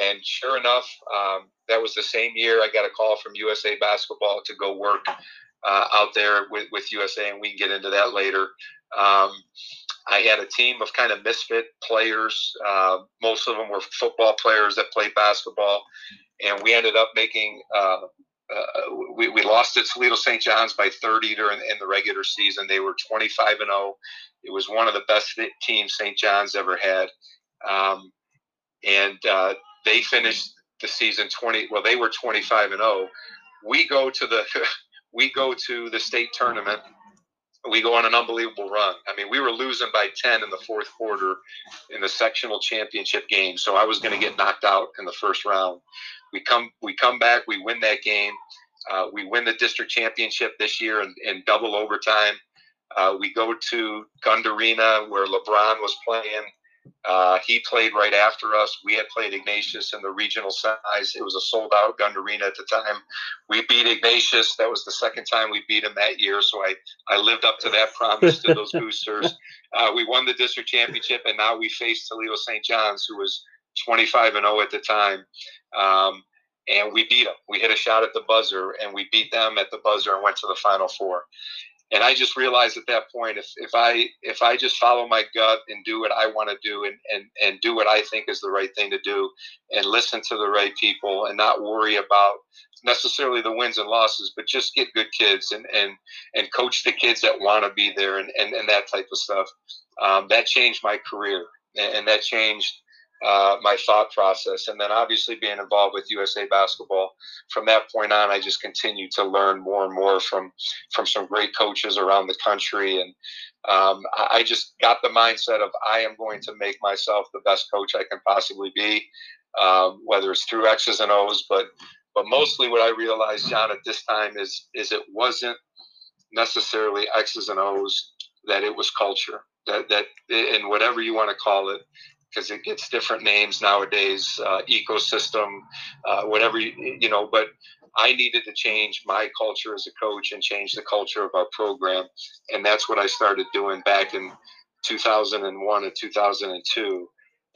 And sure enough, um, that was the same year I got a call from USA Basketball to go work uh, out there with, with USA, and we can get into that later. Um, I had a team of kind of misfit players. Uh, most of them were football players that played basketball, and we ended up making uh, uh, we, we lost at Toledo St. John's by 30 during in the regular season. They were 25 and 0. It was one of the best teams St. John's ever had, um, and uh, they finished the season 20. Well, they were 25 and 0. We go to the we go to the state tournament. We go on an unbelievable run. I mean, we were losing by 10 in the fourth quarter in the sectional championship game. So I was going to get knocked out in the first round. We come we come back, we win that game. Uh, we win the district championship this year in, in double overtime. Uh, we go to Gund Arena where LeBron was playing. Uh, he played right after us. We had played Ignatius in the regional size. It was a sold out Gund Arena at the time. We beat Ignatius. That was the second time we beat him that year. So I, I lived up to that promise to those boosters. Uh, we won the district championship, and now we face Toledo St. John's, who was 25 and 0 at the time. Um, and we beat them. We hit a shot at the buzzer, and we beat them at the buzzer and went to the final four. And I just realized at that point, if, if I if I just follow my gut and do what I want to do and, and, and do what I think is the right thing to do and listen to the right people and not worry about necessarily the wins and losses, but just get good kids and and, and coach the kids that want to be there and, and, and that type of stuff. Um, that changed my career and, and that changed uh, my thought process. And then obviously being involved with USA Basketball, from that point on, I just continued to learn more and more from from some great coaches around the country. And um, I just got the mindset of I am going to make myself the best coach I can possibly be, um, whether it's through X's and O's, but but mostly what I realized, John, at this time is is it wasn't necessarily X's and O's, that it was culture. That that and whatever you want to call it, because it gets different names nowadays, uh, ecosystem, uh, whatever you, you know. But I needed to change my culture as a coach and change the culture of our program, and that's what I started doing back in 2001 and 2002,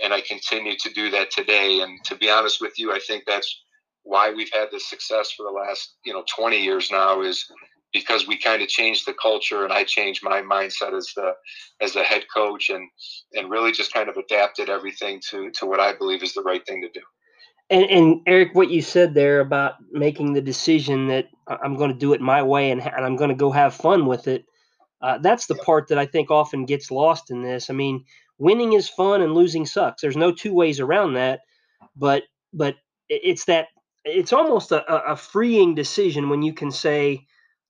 and I continue to do that today. And to be honest with you, I think that's why we've had this success for the last you know 20 years now is because we kind of changed the culture and I changed my mindset as the as the head coach and and really just kind of adapted everything to to what I believe is the right thing to do. And, and Eric, what you said there about making the decision that I'm going to do it my way and, and I'm going to go have fun with it, uh, that's the part that I think often gets lost in this. I mean, winning is fun and losing sucks. There's no two ways around that. But but it's that it's almost a, a freeing decision when you can say,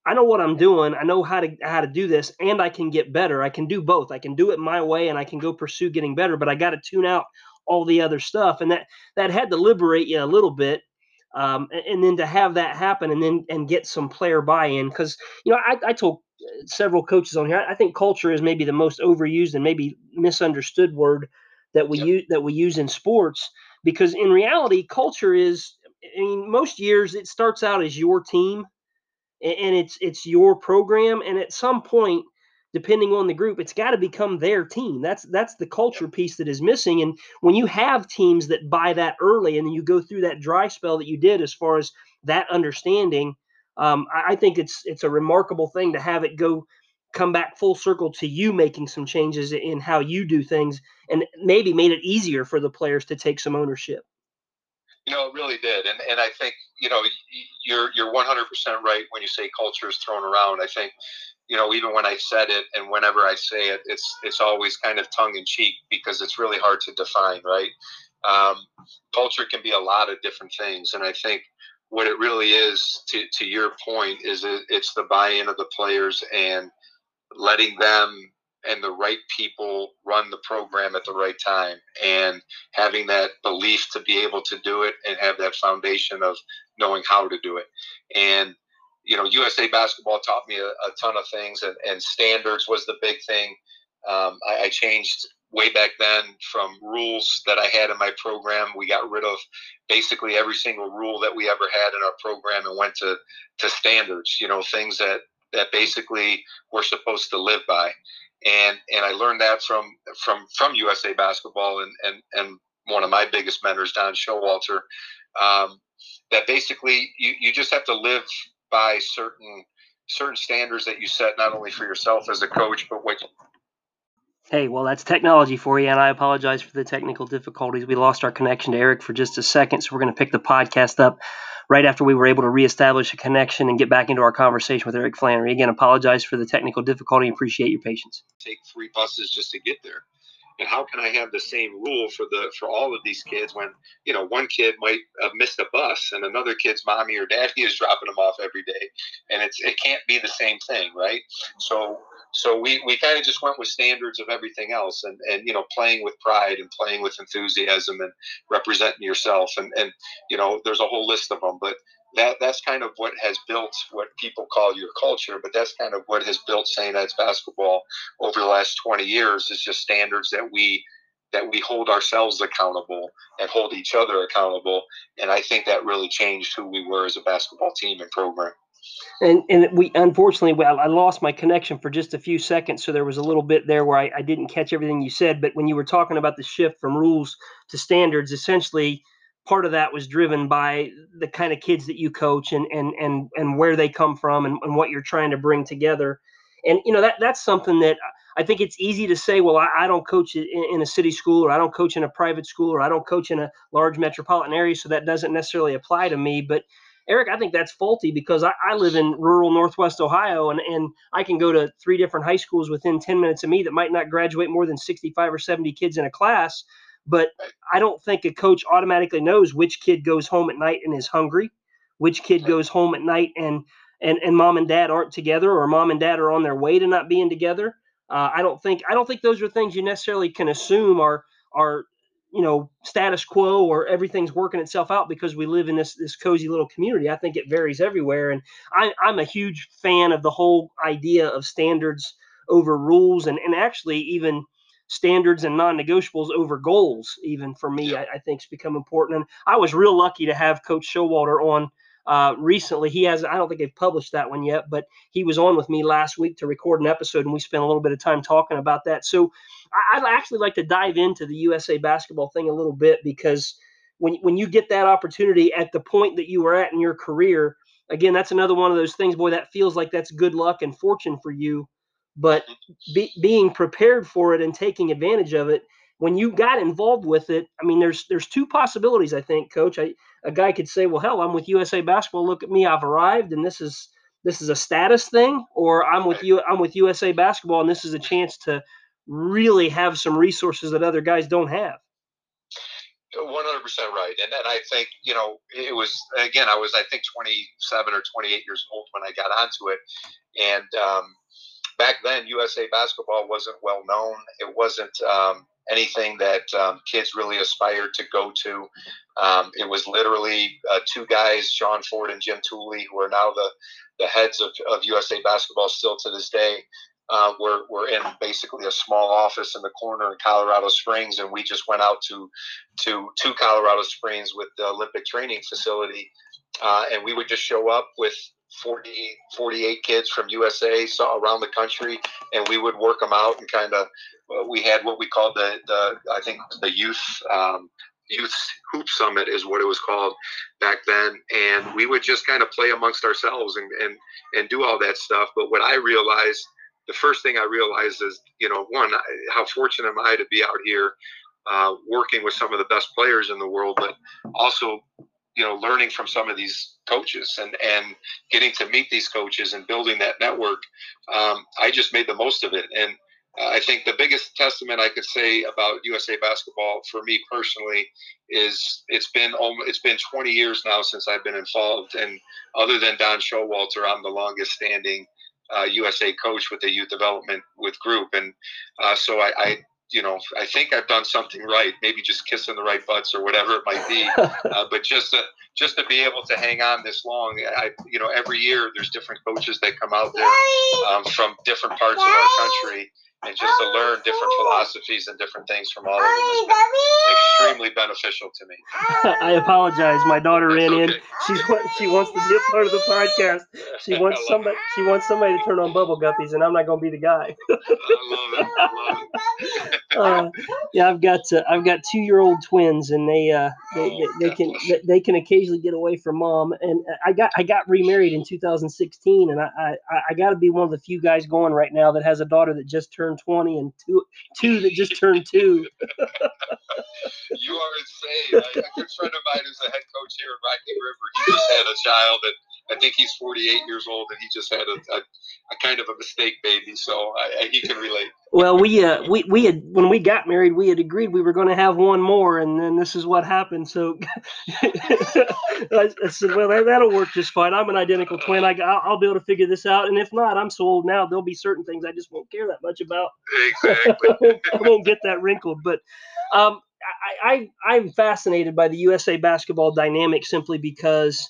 I know what I'm doing. I know how to how to do this, and I can get better. I can do both. I can do it my way, and I can go pursue getting better. But I got to tune out all the other stuff, and that that had to liberate you a little bit. Um, and, and, then to have that happen, and then and get some player buy-in, because you know I, I told uh, several coaches on here. I think culture is maybe the most overused and maybe misunderstood word that we yep. use that we use in sports. Because in reality, culture is. I mean, most years it starts out as your team and it's it's your program and at some point depending on the group it's got to become their team that's that's the culture piece that is missing and when you have teams that buy that early and you go through that dry spell that you did as far as that understanding um, I, I, think it's it's a remarkable thing to have it go come back full circle to you making some changes in how you do things and maybe made it easier for the players to take some ownership. You know, it really did, and and I think you know you're you're 100 percent right when you say culture is thrown around. I think you know even when I said it and whenever I say it, it's it's always kind of tongue in cheek because it's really hard to define, right? Um, culture can be a lot of different things, and I think what it really is, to to your point, is it, it's the buy-in of the players and letting them and the right people run the program at the right time and having that belief to be able to do it and have that foundation of knowing how to do it. And you know usa basketball taught me a, a ton of things and, and, standards was the big thing. Um, I, I changed way back then from rules that i had in my program. We got rid of basically every single rule that we ever had in our program and went to to standards you know things that that basically we're supposed to live by and and I learned that from from from USA Basketball and and and one of my biggest mentors, Don Showalter, um, that basically you you just have to live by certain certain standards that you set not only for yourself as a coach, but what Hey, well, that's technology for you, and I apologize for the technical difficulties. We lost our connection to Eric for just a second, so we're going to pick the podcast up right after we were able to reestablish a connection and get back into our conversation with Eric Flannery. Again, apologize for the technical difficulty. Appreciate your patience. Take three buses just to get there and how can I have the same rule for the for all of these kids when you know one kid might have missed a bus and another kid's mommy or daddy is dropping them off every day, and it's it can't be the same thing, right? So so we, we kind of just went with standards of everything else and, and you know playing with pride and playing with enthusiasm and representing yourself and, and you know there's a whole list of them but that that's kind of what has built what people call your culture, but that's kind of what has built St. Ed's basketball over the last 20 years is just standards that we that we hold ourselves accountable and hold each other accountable. And I think that really changed who we were as a basketball team and program. And and we unfortunately, well, I lost my connection for just a few seconds, so there was a little bit there where I, I didn't catch everything you said. But when you were talking about the shift from rules to standards, essentially part of that was driven by the kind of kids that you coach and and and and where they come from and, and what you're trying to bring together and you know that that's something that i think it's easy to say well i, I don't coach in, in, a city school or i don't coach in a private school or i don't coach in a large metropolitan area so that doesn't necessarily apply to me but eric i think that's faulty because i, I live in rural northwest ohio and, and i can go to three different high schools within 10 minutes of me that might not graduate more than 65 or 70 kids in a class but I don't think a coach automatically knows which kid goes home at night and is hungry, which kid goes home at night and and and mom and dad aren't together, or mom and dad are on their way to not being together. Uh, I don't think I don't think those are things you necessarily can assume are are you know status quo or everything's working itself out because we live in this this cozy little community. I think it varies everywhere, and I, I'm a huge fan of the whole idea of standards over rules, and and actually even standards and non-negotiables over goals even for me I, I think has become important and i was real lucky to have coach showalter on uh, recently. He has i don't think they've published that one yet but he was on with me last week to record an episode and we spent a little bit of time talking about that. So i'd actually like to dive into the usa basketball thing a little bit because when, when you get that opportunity at the point that you were at in your career again that's another one of those things boy that feels like that's good luck and fortune for you. But be, being prepared for it and taking advantage of it when you got involved with it i mean there's there's two possibilities i think coach. I, a guy could say well hell i'm with usa basketball. Look at me i've arrived and this is this is a status thing or i'm with you i'm with usa basketball and this is a chance to really have some resources that other guys don't have. 100% right and, and i think you know it was again i was i think 27 or 28 years old when i got onto it and um, back then USA basketball wasn't well known. It wasn't um, anything that um, kids really aspired to go to. Um, it was literally uh, two guys, Sean Ford and Jim Tooley, who are now the, the heads of, of USA basketball still to this day. Uh, we're, we're in basically a small office in the corner in Colorado Springs, and we just went out to to to Colorado Springs with the Olympic training facility, uh, and we would just show up with 40, 48 kids from USA saw around the country, and we would work them out and kind of. Uh, we had what we called the, the I think the youth um, youth hoop summit is what it was called back then, and we would just kind of play amongst ourselves and and and do all that stuff. But what I realized the first thing I realized is, you know, one, how fortunate am I to be out here uh, working with some of the best players in the world, but also, you know, learning from some of these coaches and, and getting to meet these coaches and building that network. Um, I just made the most of it. And uh, I think the biggest testament I could say about USA basketball for me personally is it's been it's been 20 years now since I've been involved, and other than Don Showalter, I'm the longest standing uh, USA coach with the youth development with group, and uh, so I, I, you know, I think I've done something right. Maybe just kissing the right butts or whatever it might be, uh, but just to just to be able to hang on this long, I, you know, every year there's different coaches that come out there um, from different parts of our country and just to learn different philosophies and different things from all of them has been extremely beneficial to me. I apologize. My daughter ran okay. in. She's she wants to be a part of the podcast. She wants somebody it. she wants somebody to turn on bubble guppies, and I'm not going to be the guy. I love it. I love it. uh, yeah, I've got uh, I've got two year old twins, and they uh they, oh, they, they can they, they, can occasionally get away from mom. And I got I got remarried in 2016, and I I, I got to be one of the few guys going right now that has a daughter that just turned 20 and two two that just turned two. you are insane. A good friend of mine is a head coach here in Rocky River. He just had a child, and I think he's 48 years old, and he just had a, a, a kind of a mistake baby. So I, he can relate. Well, we uh, we we had when we got married, we had agreed we were going to have one more, and then this is what happened. So I, I, said, well, that, will work just fine. I'm an identical twin. I, I'll be able to figure this out. And if not, I'm so old now. There'll be certain things I just won't care that much about. Exactly. I won't get that wrinkled. But um, I, I I'm fascinated by the USA basketball dynamic simply because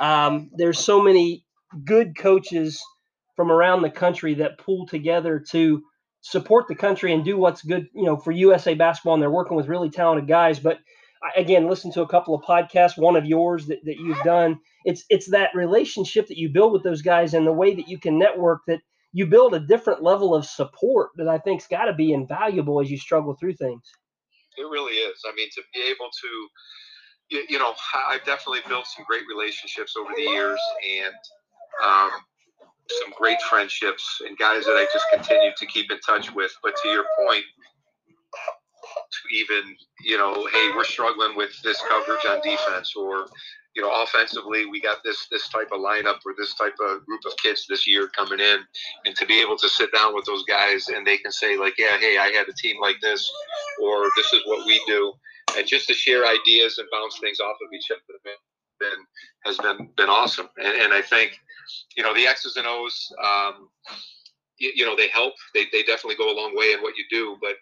um, there's so many good coaches from around the country that pull together to support the country and do what's good, you know, for USA basketball. And they're working with really talented guys. But again, listen to a couple of podcasts, one of yours that, that you've done. It's it's that relationship that you build with those guys and the way that you can network that you build a different level of support that I think's got to be invaluable as you struggle through things. It really is. I mean, to be able to you, you know, I've definitely built some great relationships over the years and um, some great friendships and guys that I just continue to keep in touch with. But to your point, even, you know, hey, we're struggling with this coverage on defense or, you know, offensively, we got this this type of lineup or this type of group of kids this year coming in, and to be able to sit down with those guys and they can say like, yeah, hey, I had a team like this, or this is what we do, and just to share ideas and bounce things off of each other been has been been awesome. And, and I think, you know, the X's and O's, um, you, you, know, they help. They, they definitely go a long way in what you do. But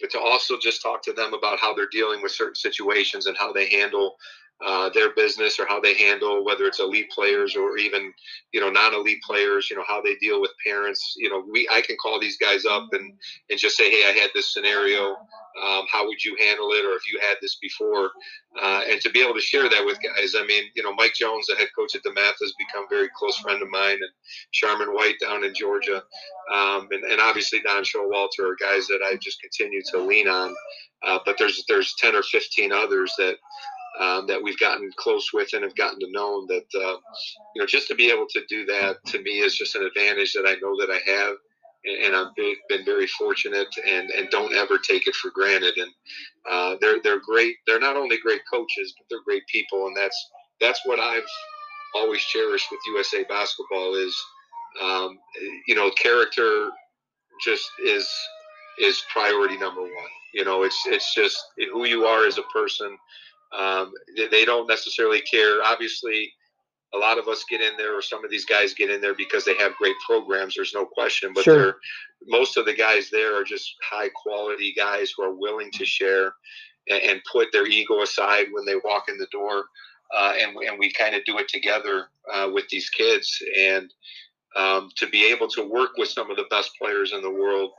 but to also just talk to them about how they're dealing with certain situations and how they handle uh, their business or how they handle whether it's elite players or even you know non-elite players you know how they deal with parents. You know we i can call these guys up and and just say hey i had this scenario. Um, how would you handle it? Or if you had this before. Uh, and to be able to share that with guys i mean you know mike jones the head coach at DeMatha has become a very close friend of mine and Sharman White down in georgia. Um, and, and obviously don showalter are guys that i just continue to lean on. Uh, but there's there's 10 or 15 others that um, that we've gotten close with and have gotten to know that uh, you know just to be able to do that to me is just an advantage that I know that I have. And, and I've been, been, very fortunate and, and don't ever take it for granted. And uh, they're they're great they're not only great coaches but they're great people. And that's that's what I've always cherished with USA basketball is um, you know character just is is priority number one. You know it's it's just who you are as a person um, they don't necessarily care. Obviously, a lot of us get in there, or some of these guys get in there because they have great programs. There's no question, but sure. most of the guys there are just high quality guys who are willing to share and, and put their ego aside when they walk in the door. Uh, and, and we kind of do it together uh, with these kids. And um, to be able to work with some of the best players in the world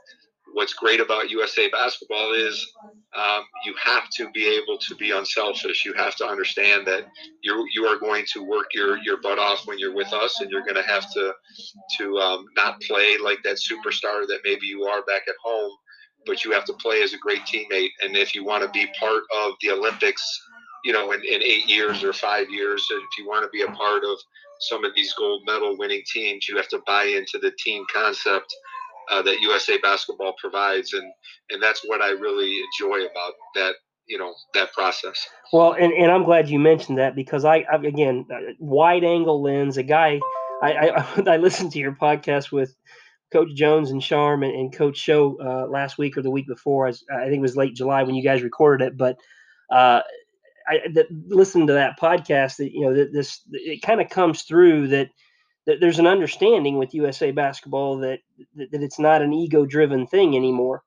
what's great about USA basketball is um, you have to be able to be unselfish. You have to understand that you you are going to work your your butt off when you're with us, and you're going to have to to um, not play like that superstar that maybe you are back at home, but you have to play as a great teammate. And if you want to be part of the Olympics, you know, in, in eight years or five years, if you want to be a part of some of these gold medal winning teams, you have to buy into the team concept uh, that USA Basketball provides, and and that's what I really enjoy about that you know that process. Well, and, and I'm glad you mentioned that because I, I again uh, wide angle lens. A guy I, I I listened to your podcast with Coach Jones and Sharman, and Coach Show uh, last week or the week before. I, I, think it was late July when you guys recorded it, but uh, I listened to that podcast. That you know that this it kind of comes through that there's an understanding with USA Basketball that that, it's not an ego driven thing anymore,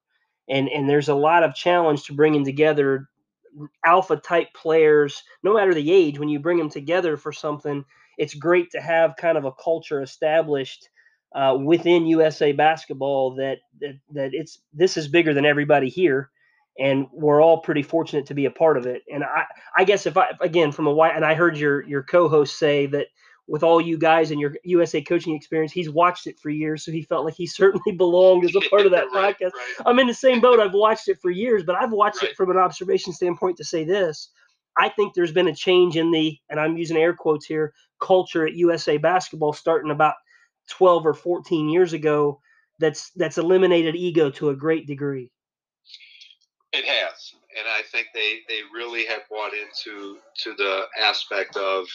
and and there's a lot of challenge to bringing together alpha type players, no matter the age. When you bring them together for something, it's great to have kind of a culture established uh, within USA Basketball that, that that it's this is bigger than everybody here, and we're all pretty fortunate to be a part of it. And I I guess if I again from a white and I heard your your co-host say that with all you guys and your USA coaching experience, he's watched it for years, so he felt like he certainly belonged as a part of that right, podcast. Right. I'm in the same boat. I've watched it for years, but I've watched right. it from an observation standpoint to say this. I think there's been a change in the, and I'm using air quotes here, culture at USA basketball starting about 12 or 14 years ago that's that's eliminated ego to a great degree. It has, and I think they they really have bought into to the aspect of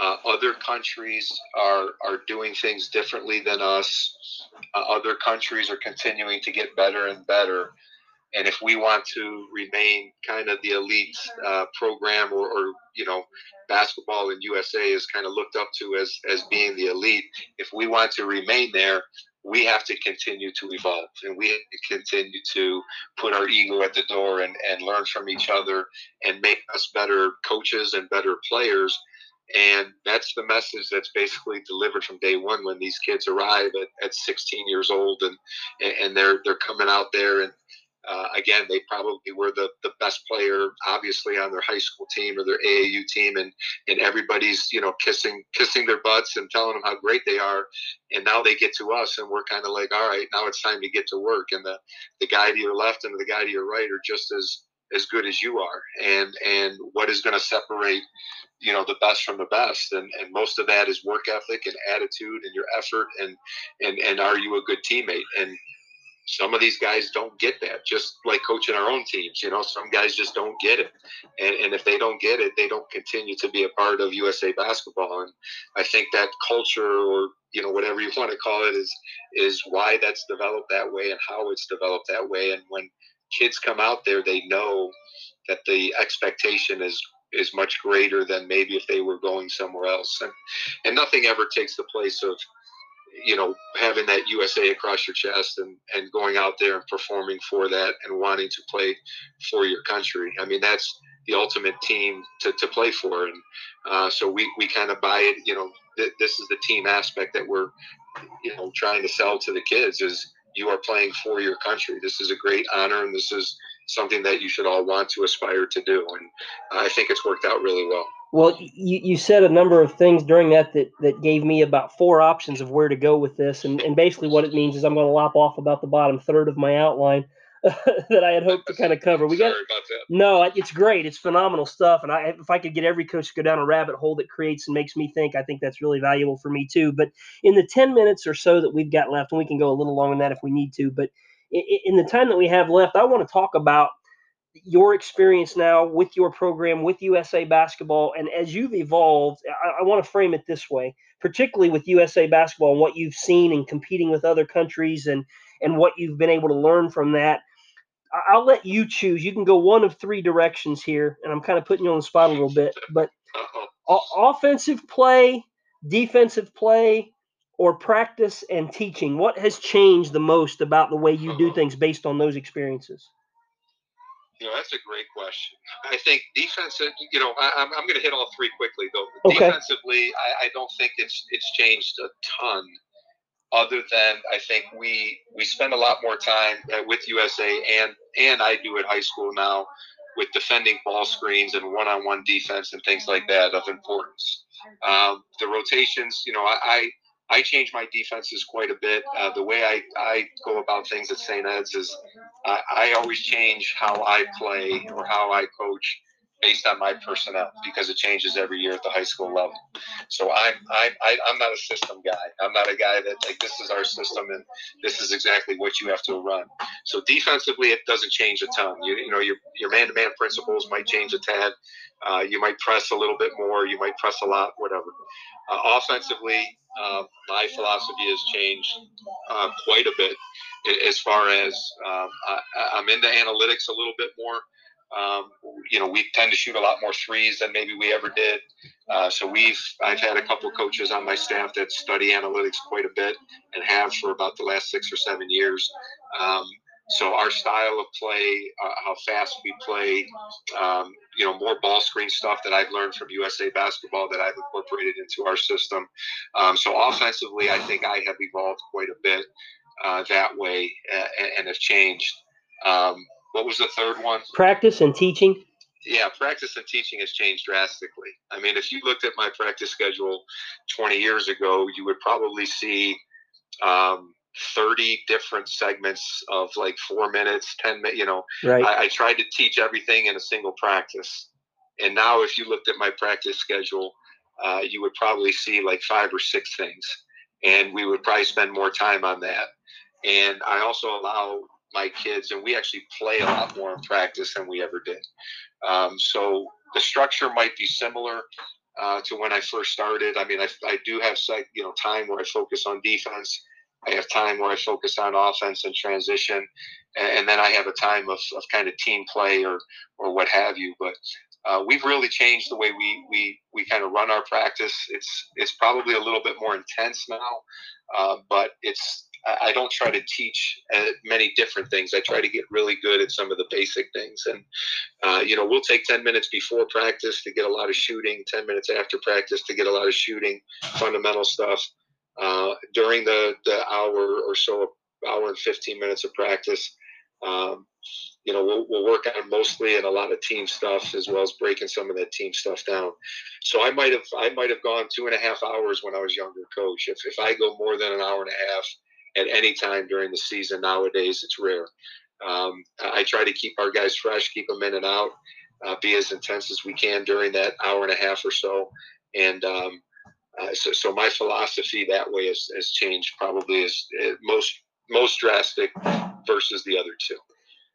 uh, other countries are are doing things differently than us. Uh, other countries are continuing to get better and better. And if we want to remain kind of the elite uh, program, or, or, you know, basketball in USA is kind of looked up to as as being the elite. If we want to remain there, we have to continue to evolve, and we continue to put our ego at the door and and learn from each other and make us better coaches and better players and that's the message that's basically delivered from day one when these kids arrive at, at 16 years old and and they're they're coming out there and uh, again they probably were the, the best player obviously on their high school team or their AAU team and and everybody's you know kissing kissing their butts and telling them how great they are. And now they get to us and we're kind of like all right now it's time to get to work. And the the guy to your left and the guy to your right are just as as good as you are and and what is going to separate you know the best from the best and and most of that is work ethic and attitude and your effort and and and are you a good teammate? And some of these guys don't get that just like coaching our own teams you know some guys just don't get it. And, and if they don't get it they don't continue to be a part of usa basketball. And i think that culture or you know whatever you want to call it is is why that's developed that way and how it's developed that way. And when kids come out there they know that the expectation is is much greater than maybe if they were going somewhere else. And and nothing ever takes the place of you know having that USA across your chest and and going out there and performing for that and wanting to play for your country. I mean that's the ultimate team to, to play for and uh, so we, we kind of buy it you know th- this is the team aspect that we're you know trying to sell to the kids is you are playing for your country this is a great honor and this is something that you should all want to aspire to do. And I think it's worked out really well. Well, you, you said a number of things during that, that that gave me about four options of where to go with this. And, and basically, what it means is I'm going to lop off about the bottom third of my outline that I had hoped to kind of cover. We got no, it's great. It's phenomenal stuff. And I, if I could get every coach to go down a rabbit hole that creates and makes me think, I think that's really valuable for me too. But in the 10 minutes or so that we've got left, and we can go a little longer than that if we need to, but in the time that we have left, I want to talk about your experience now with your program with USA Basketball. And as you've evolved, I, I, want to frame it this way, particularly with USA Basketball and what you've seen and competing with other countries and, and what you've been able to learn from that. I'll let you choose. You can go one of three directions here, and I'm kind of putting you on the spot a little bit. But offensive play, defensive play, or practice and teaching? What has changed the most about the way you do uh-huh. things based on those experiences? You know, that's a great question. I think defensive, you know, I, am I'm, going to hit all three quickly though. Okay. Defensively, I, I don't think it's it's changed a ton other than I think we we spend a lot more time with USA and and I do at high school now with defending ball screens and one-on-one defense and things like that of importance. Um, the rotations, you know, I, I I change my defenses quite a bit. Uh, the way I, I go about things at St. Ed's is I, I always change how I play or how I coach based on my personnel because it changes every year at the high school level. So I'm I'm I, I'm not a system guy. I'm not a guy that like this is our system and this is exactly what you have to run. So defensively, it doesn't change a ton. You you know your your man to man principles might change a tad. Uh, you might press a little bit more. You might press a lot. Whatever. Uh, offensively, uh, my philosophy has changed uh, quite a bit as far as um, I, am into analytics a little bit more. Um, you know, we tend to shoot a lot more threes than maybe we ever did. Uh, so we've I've had a couple coaches on my staff that study analytics quite a bit and have for about the last six or seven years. Um, so our style of play, uh, how fast we play, um, you know, more ball screen stuff that I've learned from USA basketball that I've incorporated into our system. Um, so offensively, I think I have evolved quite a bit uh, that way uh, and, and, have changed. Um, what was the third one? Practice and teaching. Yeah, practice and teaching has changed drastically. I mean, if you looked at my practice schedule 20 years ago, you would probably see um, 30 different segments of like four minutes, 10 minutes. You know, right. I, I tried to teach everything in a single practice. And now, if you looked at my practice schedule, uh, you would probably see like five or six things. And we would probably spend more time on that. And I also allow my kids, and we actually play a lot more in practice than we ever did. Um, so the structure might be similar uh, to when I first started. I mean, I, I do have you know time where I focus on defense. I have time where I focus on offense and transition, and, then I have a time of, of kind of team play or or what have you. But uh, we've really changed the way we we we kind of run our practice. It's it's probably a little bit more intense now, uh, but it's I don't try to teach uh, many different things. I try to get really good at some of the basic things. And, uh, you know, we'll take 10 minutes before practice to get a lot of shooting, 10 minutes after practice to get a lot of shooting, fundamental stuff. Uh, during the, the hour or so, hour and 15 minutes of practice, um, you know, we'll, we'll work on mostly and a lot of team stuff as well as breaking some of that team stuff down. So I might have I might have gone two and a half hours when I was younger coach. If, if I go more than an hour and a half, at any time during the season. Nowadays, it's rare. Um, I try to keep our guys fresh, keep them in and out, uh, be as intense as we can during that hour and a half or so. And um, uh, so, so my philosophy that way has, has changed probably is uh, most most drastic versus the other two.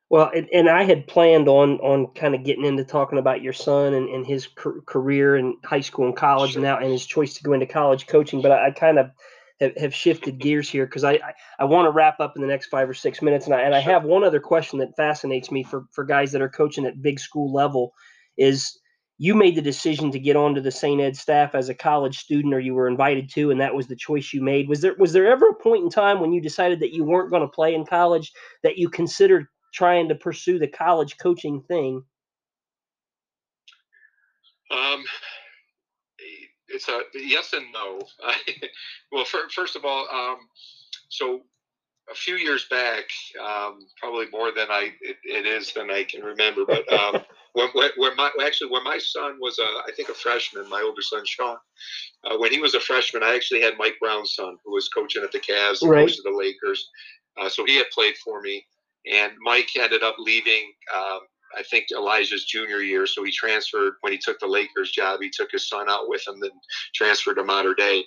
Well, and, and, I had planned on on kind of getting into talking about your son and, and his career in high school and college sure. now and his choice to go into college coaching, but I, I kind of have, have shifted gears here because I, I, I want to wrap up in the next five or six minutes. And I, and I have one other question that fascinates me for, for guys that are coaching at big school level is you made the decision to get onto the St. Ed staff as a college student or you were invited to, and that was the choice you made. Was there, was there ever a point in time when you decided that you weren't going to play in college that you considered trying to pursue the college coaching thing? Um, it's a yes and no. well, for, first of all, um, so a few years back, um, probably more than I it, it is than I can remember, but um, when, when, my actually when my son was a, I think a freshman, my older son Sean, uh, when he was a freshman, I actually had Mike Brown's son who was coaching at the Cavs, right. of the Lakers, uh, so he had played for me, and Mike ended up leaving. Um, I think Elijah's junior year. So he transferred when he took the Lakers job. He took his son out with him, then transferred to Mater Dei.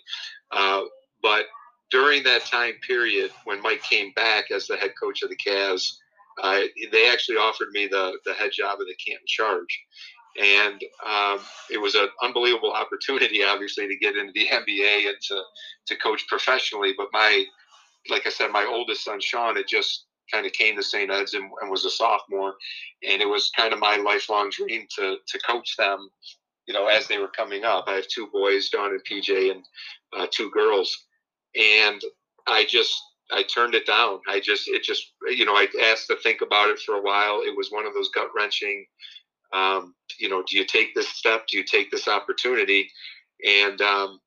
Uh, but during that time period, when Mike came back as the head coach of the Cavs, uh, they actually offered me the the head job of the Canton Charge, and um, it was an unbelievable opportunity, obviously, to get into the NBA and to to coach professionally. But my, like I said, my oldest son Sean had just kind of came to St. Ed's and, and, was a sophomore, and it was kind of my lifelong dream to to coach them, you know, as they were coming up. I have two boys, Don and PJ, and uh, two girls, and I just I turned it down. I just it just you know I asked to think about it for a while. It was one of those gut wrenching. Um, you know, do you take this step? Do you take this opportunity? And um,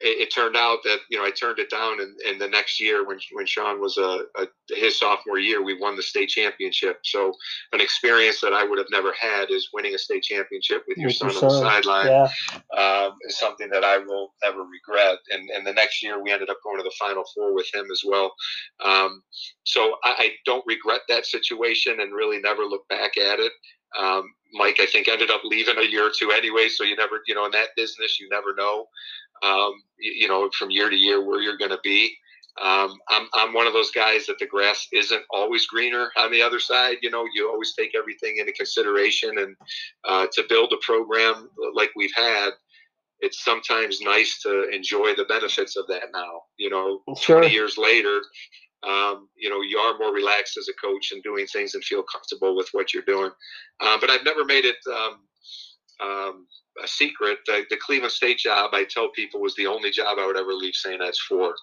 it, it, turned out that you know I turned it down, and, and the next year when when Sean was a, a, his sophomore year, we won the state championship. So an experience that I would have never had is winning a state championship with, with your son, your son on the sideline yeah. um, is something that I will never regret. And and the next year we ended up going to the Final Four with him as well. Um, so I, I don't regret that situation, and really never look back at it. Um, Mike, I think, ended up leaving a year or two anyway. So you never, you know, in that business, you never know, um, you, know, from year to year where you're going to be. Um, I'm, I'm one of those guys that the grass isn't always greener on the other side. You know, you always take everything into consideration. And uh, to build a program like we've had, it's sometimes nice to enjoy the benefits of that now. You know, sure. 20 years later, um, you know, you are more relaxed as a coach and doing things and feel comfortable with what you're doing. Uh, but I've never made it um, um, a secret. The, the, Cleveland State job, I tell people, was the only job I would ever leave St. Ed's for.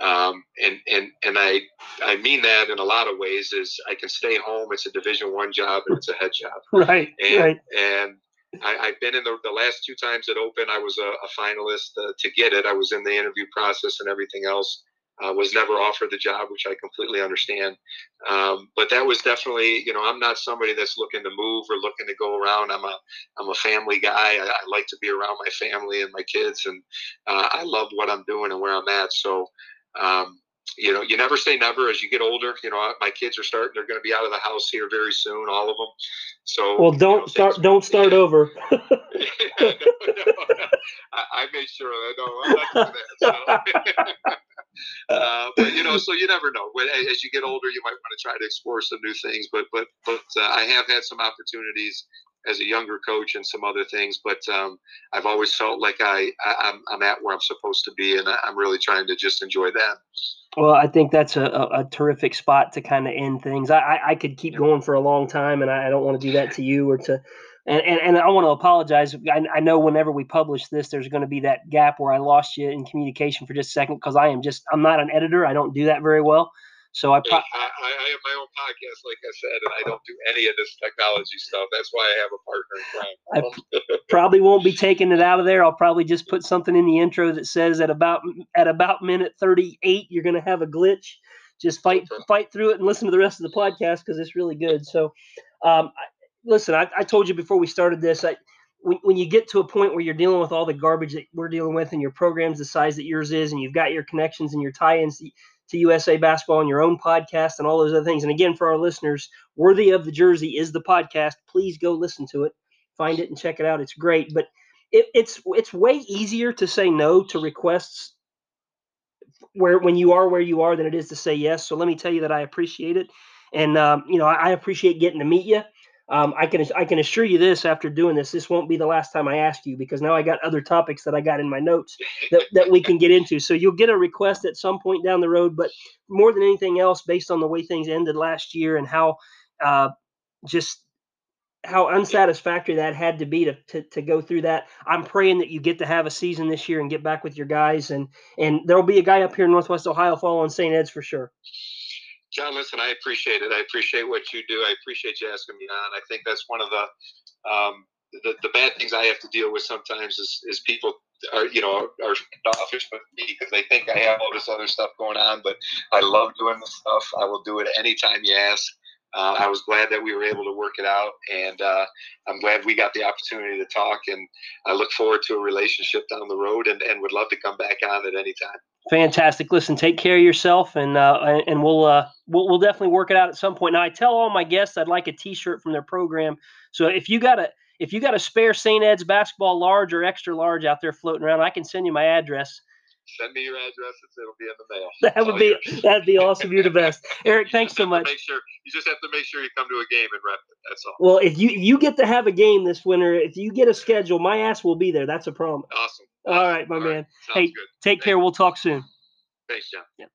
Um, and and and I I mean that in a lot of ways. Is I can stay home. It's a Division One job and it's a head job. Right. And, right. And I, have been in the, the last two times it opened. I was a, a finalist uh, to get it. I was in the interview process and everything else. Uh, was never offered the job, which I completely understand. Um, but that was definitely, you know, I'm not somebody that's looking to move or looking to go around. I'm a, I'm a family guy. I, I like to be around my family and my kids, and uh, I love what I'm doing and where I'm at. So, um, you know, you never say never as you get older. You know, my kids are starting; they're going to be out of the house here very soon, all of them. So, well, don't you know, start. Don't start yeah. over. no, no, no. I, I, made sure that no, I'm not doing that. So. uh, but you know, so you never know. When, as you get older, you might want to try to explore some new things. But but but uh, I have had some opportunities as a younger coach and some other things. But um, I've always felt like I, I am I'm, I'm at where I'm supposed to be, and I'm really trying to just enjoy that. Well, I think that's a, a, a terrific spot to kind of end things. I, I, I could keep going for a long time, and I, I don't want to do that to you or to and, and, and I want to apologize. I, I, know whenever we publish this, there's going to be that gap where I lost you in communication for just a second because I am just I'm not an editor. I don't do that very well. So I, pro- I, I, have my own podcast, like I said, and I don't do any of this technology stuff. That's why I have a partner in crime. I probably won't be taking it out of there. I'll probably just put something in the intro that says at about at about minute 38, you're going to have a glitch. Just fight fight through it and listen to the rest of the podcast because it's really good. So, um, listen, I, I, told you before we started this, I, when, when you get to a point where you're dealing with all the garbage that we're dealing with and your program's the size that yours is, and you've got your connections and your tie-ins to, to USA basketball and your own podcast and all those other things. And again, for our listeners, Worthy of the Jersey is the podcast. Please go listen to it, find it and check it out. It's great. But it, it's it's way easier to say no to requests where when you are where you are than it is to say yes. So let me tell you that I appreciate it. And um, you know, I, I appreciate getting to meet you. Um, I can I can assure you this after doing this, this won't be the last time I ask you because now I got other topics that I got in my notes that, that we can get into. So you'll get a request at some point down the road, but more than anything else, based on the way things ended last year and how uh, just how unsatisfactory that had to be to, to, to go through that. I'm praying that you get to have a season this year and get back with your guys and and there'll be a guy up here in Northwest Ohio following St. Ed's for sure. John, listen, I appreciate it. I appreciate what you do. I appreciate you asking me on. I think that's one of the um, the, the bad things I have to deal with sometimes is, is people are you know are offish with me because they think I have all this other stuff going on. But I love doing this stuff. I will do it anytime you ask. Uh, I was glad that we were able to work it out, and uh, I'm glad we got the opportunity to talk. And I look forward to a relationship down the road, and, and would love to come back on at any time. Fantastic. Listen, take care of yourself, and uh, and we'll uh, we'll we'll definitely work it out at some point. Now, I tell all my guests I'd like a T-shirt from their program. So if you got a if you got a spare St. Ed's basketball large or extra large out there floating around, I can send you my address send me your address and it'll be in the mail. That would oh, be yours. that'd be awesome. You're the best, Eric. Thanks so much. Make sure you just have to make sure you come to a game and rep it. That's all. Well, if you you get to have a game this winter, if you get a schedule, my ass will be there. That's a promise. Awesome. All right, my all man. Right. Hey, good. take Thanks. care. We'll talk soon. Thanks, John. Yeah.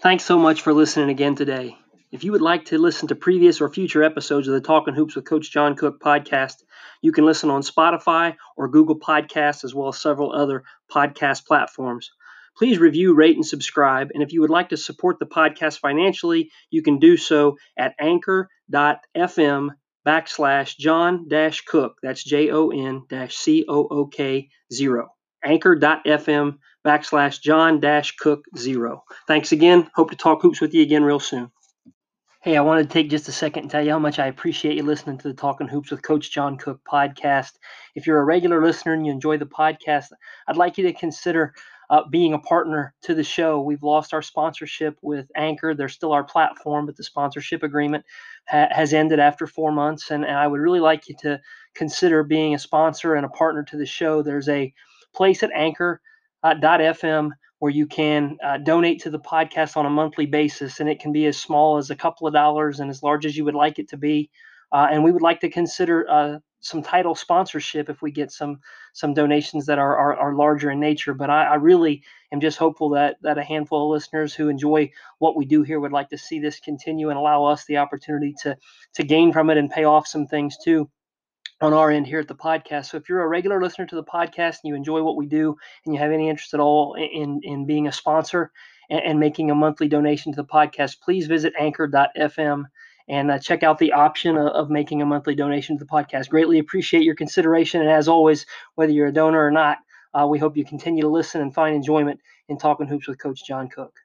Thanks so much for listening again today. If you would like to listen to previous or future episodes of the Talking Hoops with Coach John Cook podcast, you can listen on Spotify or Google Podcasts, as well as several other podcast platforms. Please review, rate, and subscribe. And if you would like to support the podcast financially, you can do so at anchor.fm backslash John dash Cook. That's J O N dash C O O K zero. Anchor.fm backslash John dash Cook zero. Thanks again. Hope to talk hoops with you again real soon. Hey, I wanted to take just a second and tell you how much I appreciate you listening to the Talking Hoops with Coach John Cook podcast. If you're a regular listener and you enjoy the podcast, I'd like you to consider uh, being a partner to the show. We've lost our sponsorship with Anchor. They're still our platform, but the sponsorship agreement ha- has ended after four months. And, and I would really like you to consider being a sponsor and a partner to the show. There's a place at anchor.fm where you can uh, donate to the podcast on a monthly basis, and it can be as small as a couple of dollars and as large as you would like it to be. Uh, and we would like to consider uh, some title sponsorship if we get some some donations that are are, are larger in nature. But I, I, really am just hopeful that that a handful of listeners who enjoy what we do here would like to see this continue and allow us the opportunity to to gain from it and pay off some things too on our end here at the podcast. So if you're a regular listener to the podcast and you enjoy what we do and you have any interest at all in, in being a sponsor and, and making a monthly donation to the podcast, please visit anchor.fm and uh, check out the option of, of, making a monthly donation to the podcast. Greatly appreciate your consideration. And as always, whether you're a donor or not, uh, we hope you continue to listen and find enjoyment in Talking Hoops with Coach John Cook.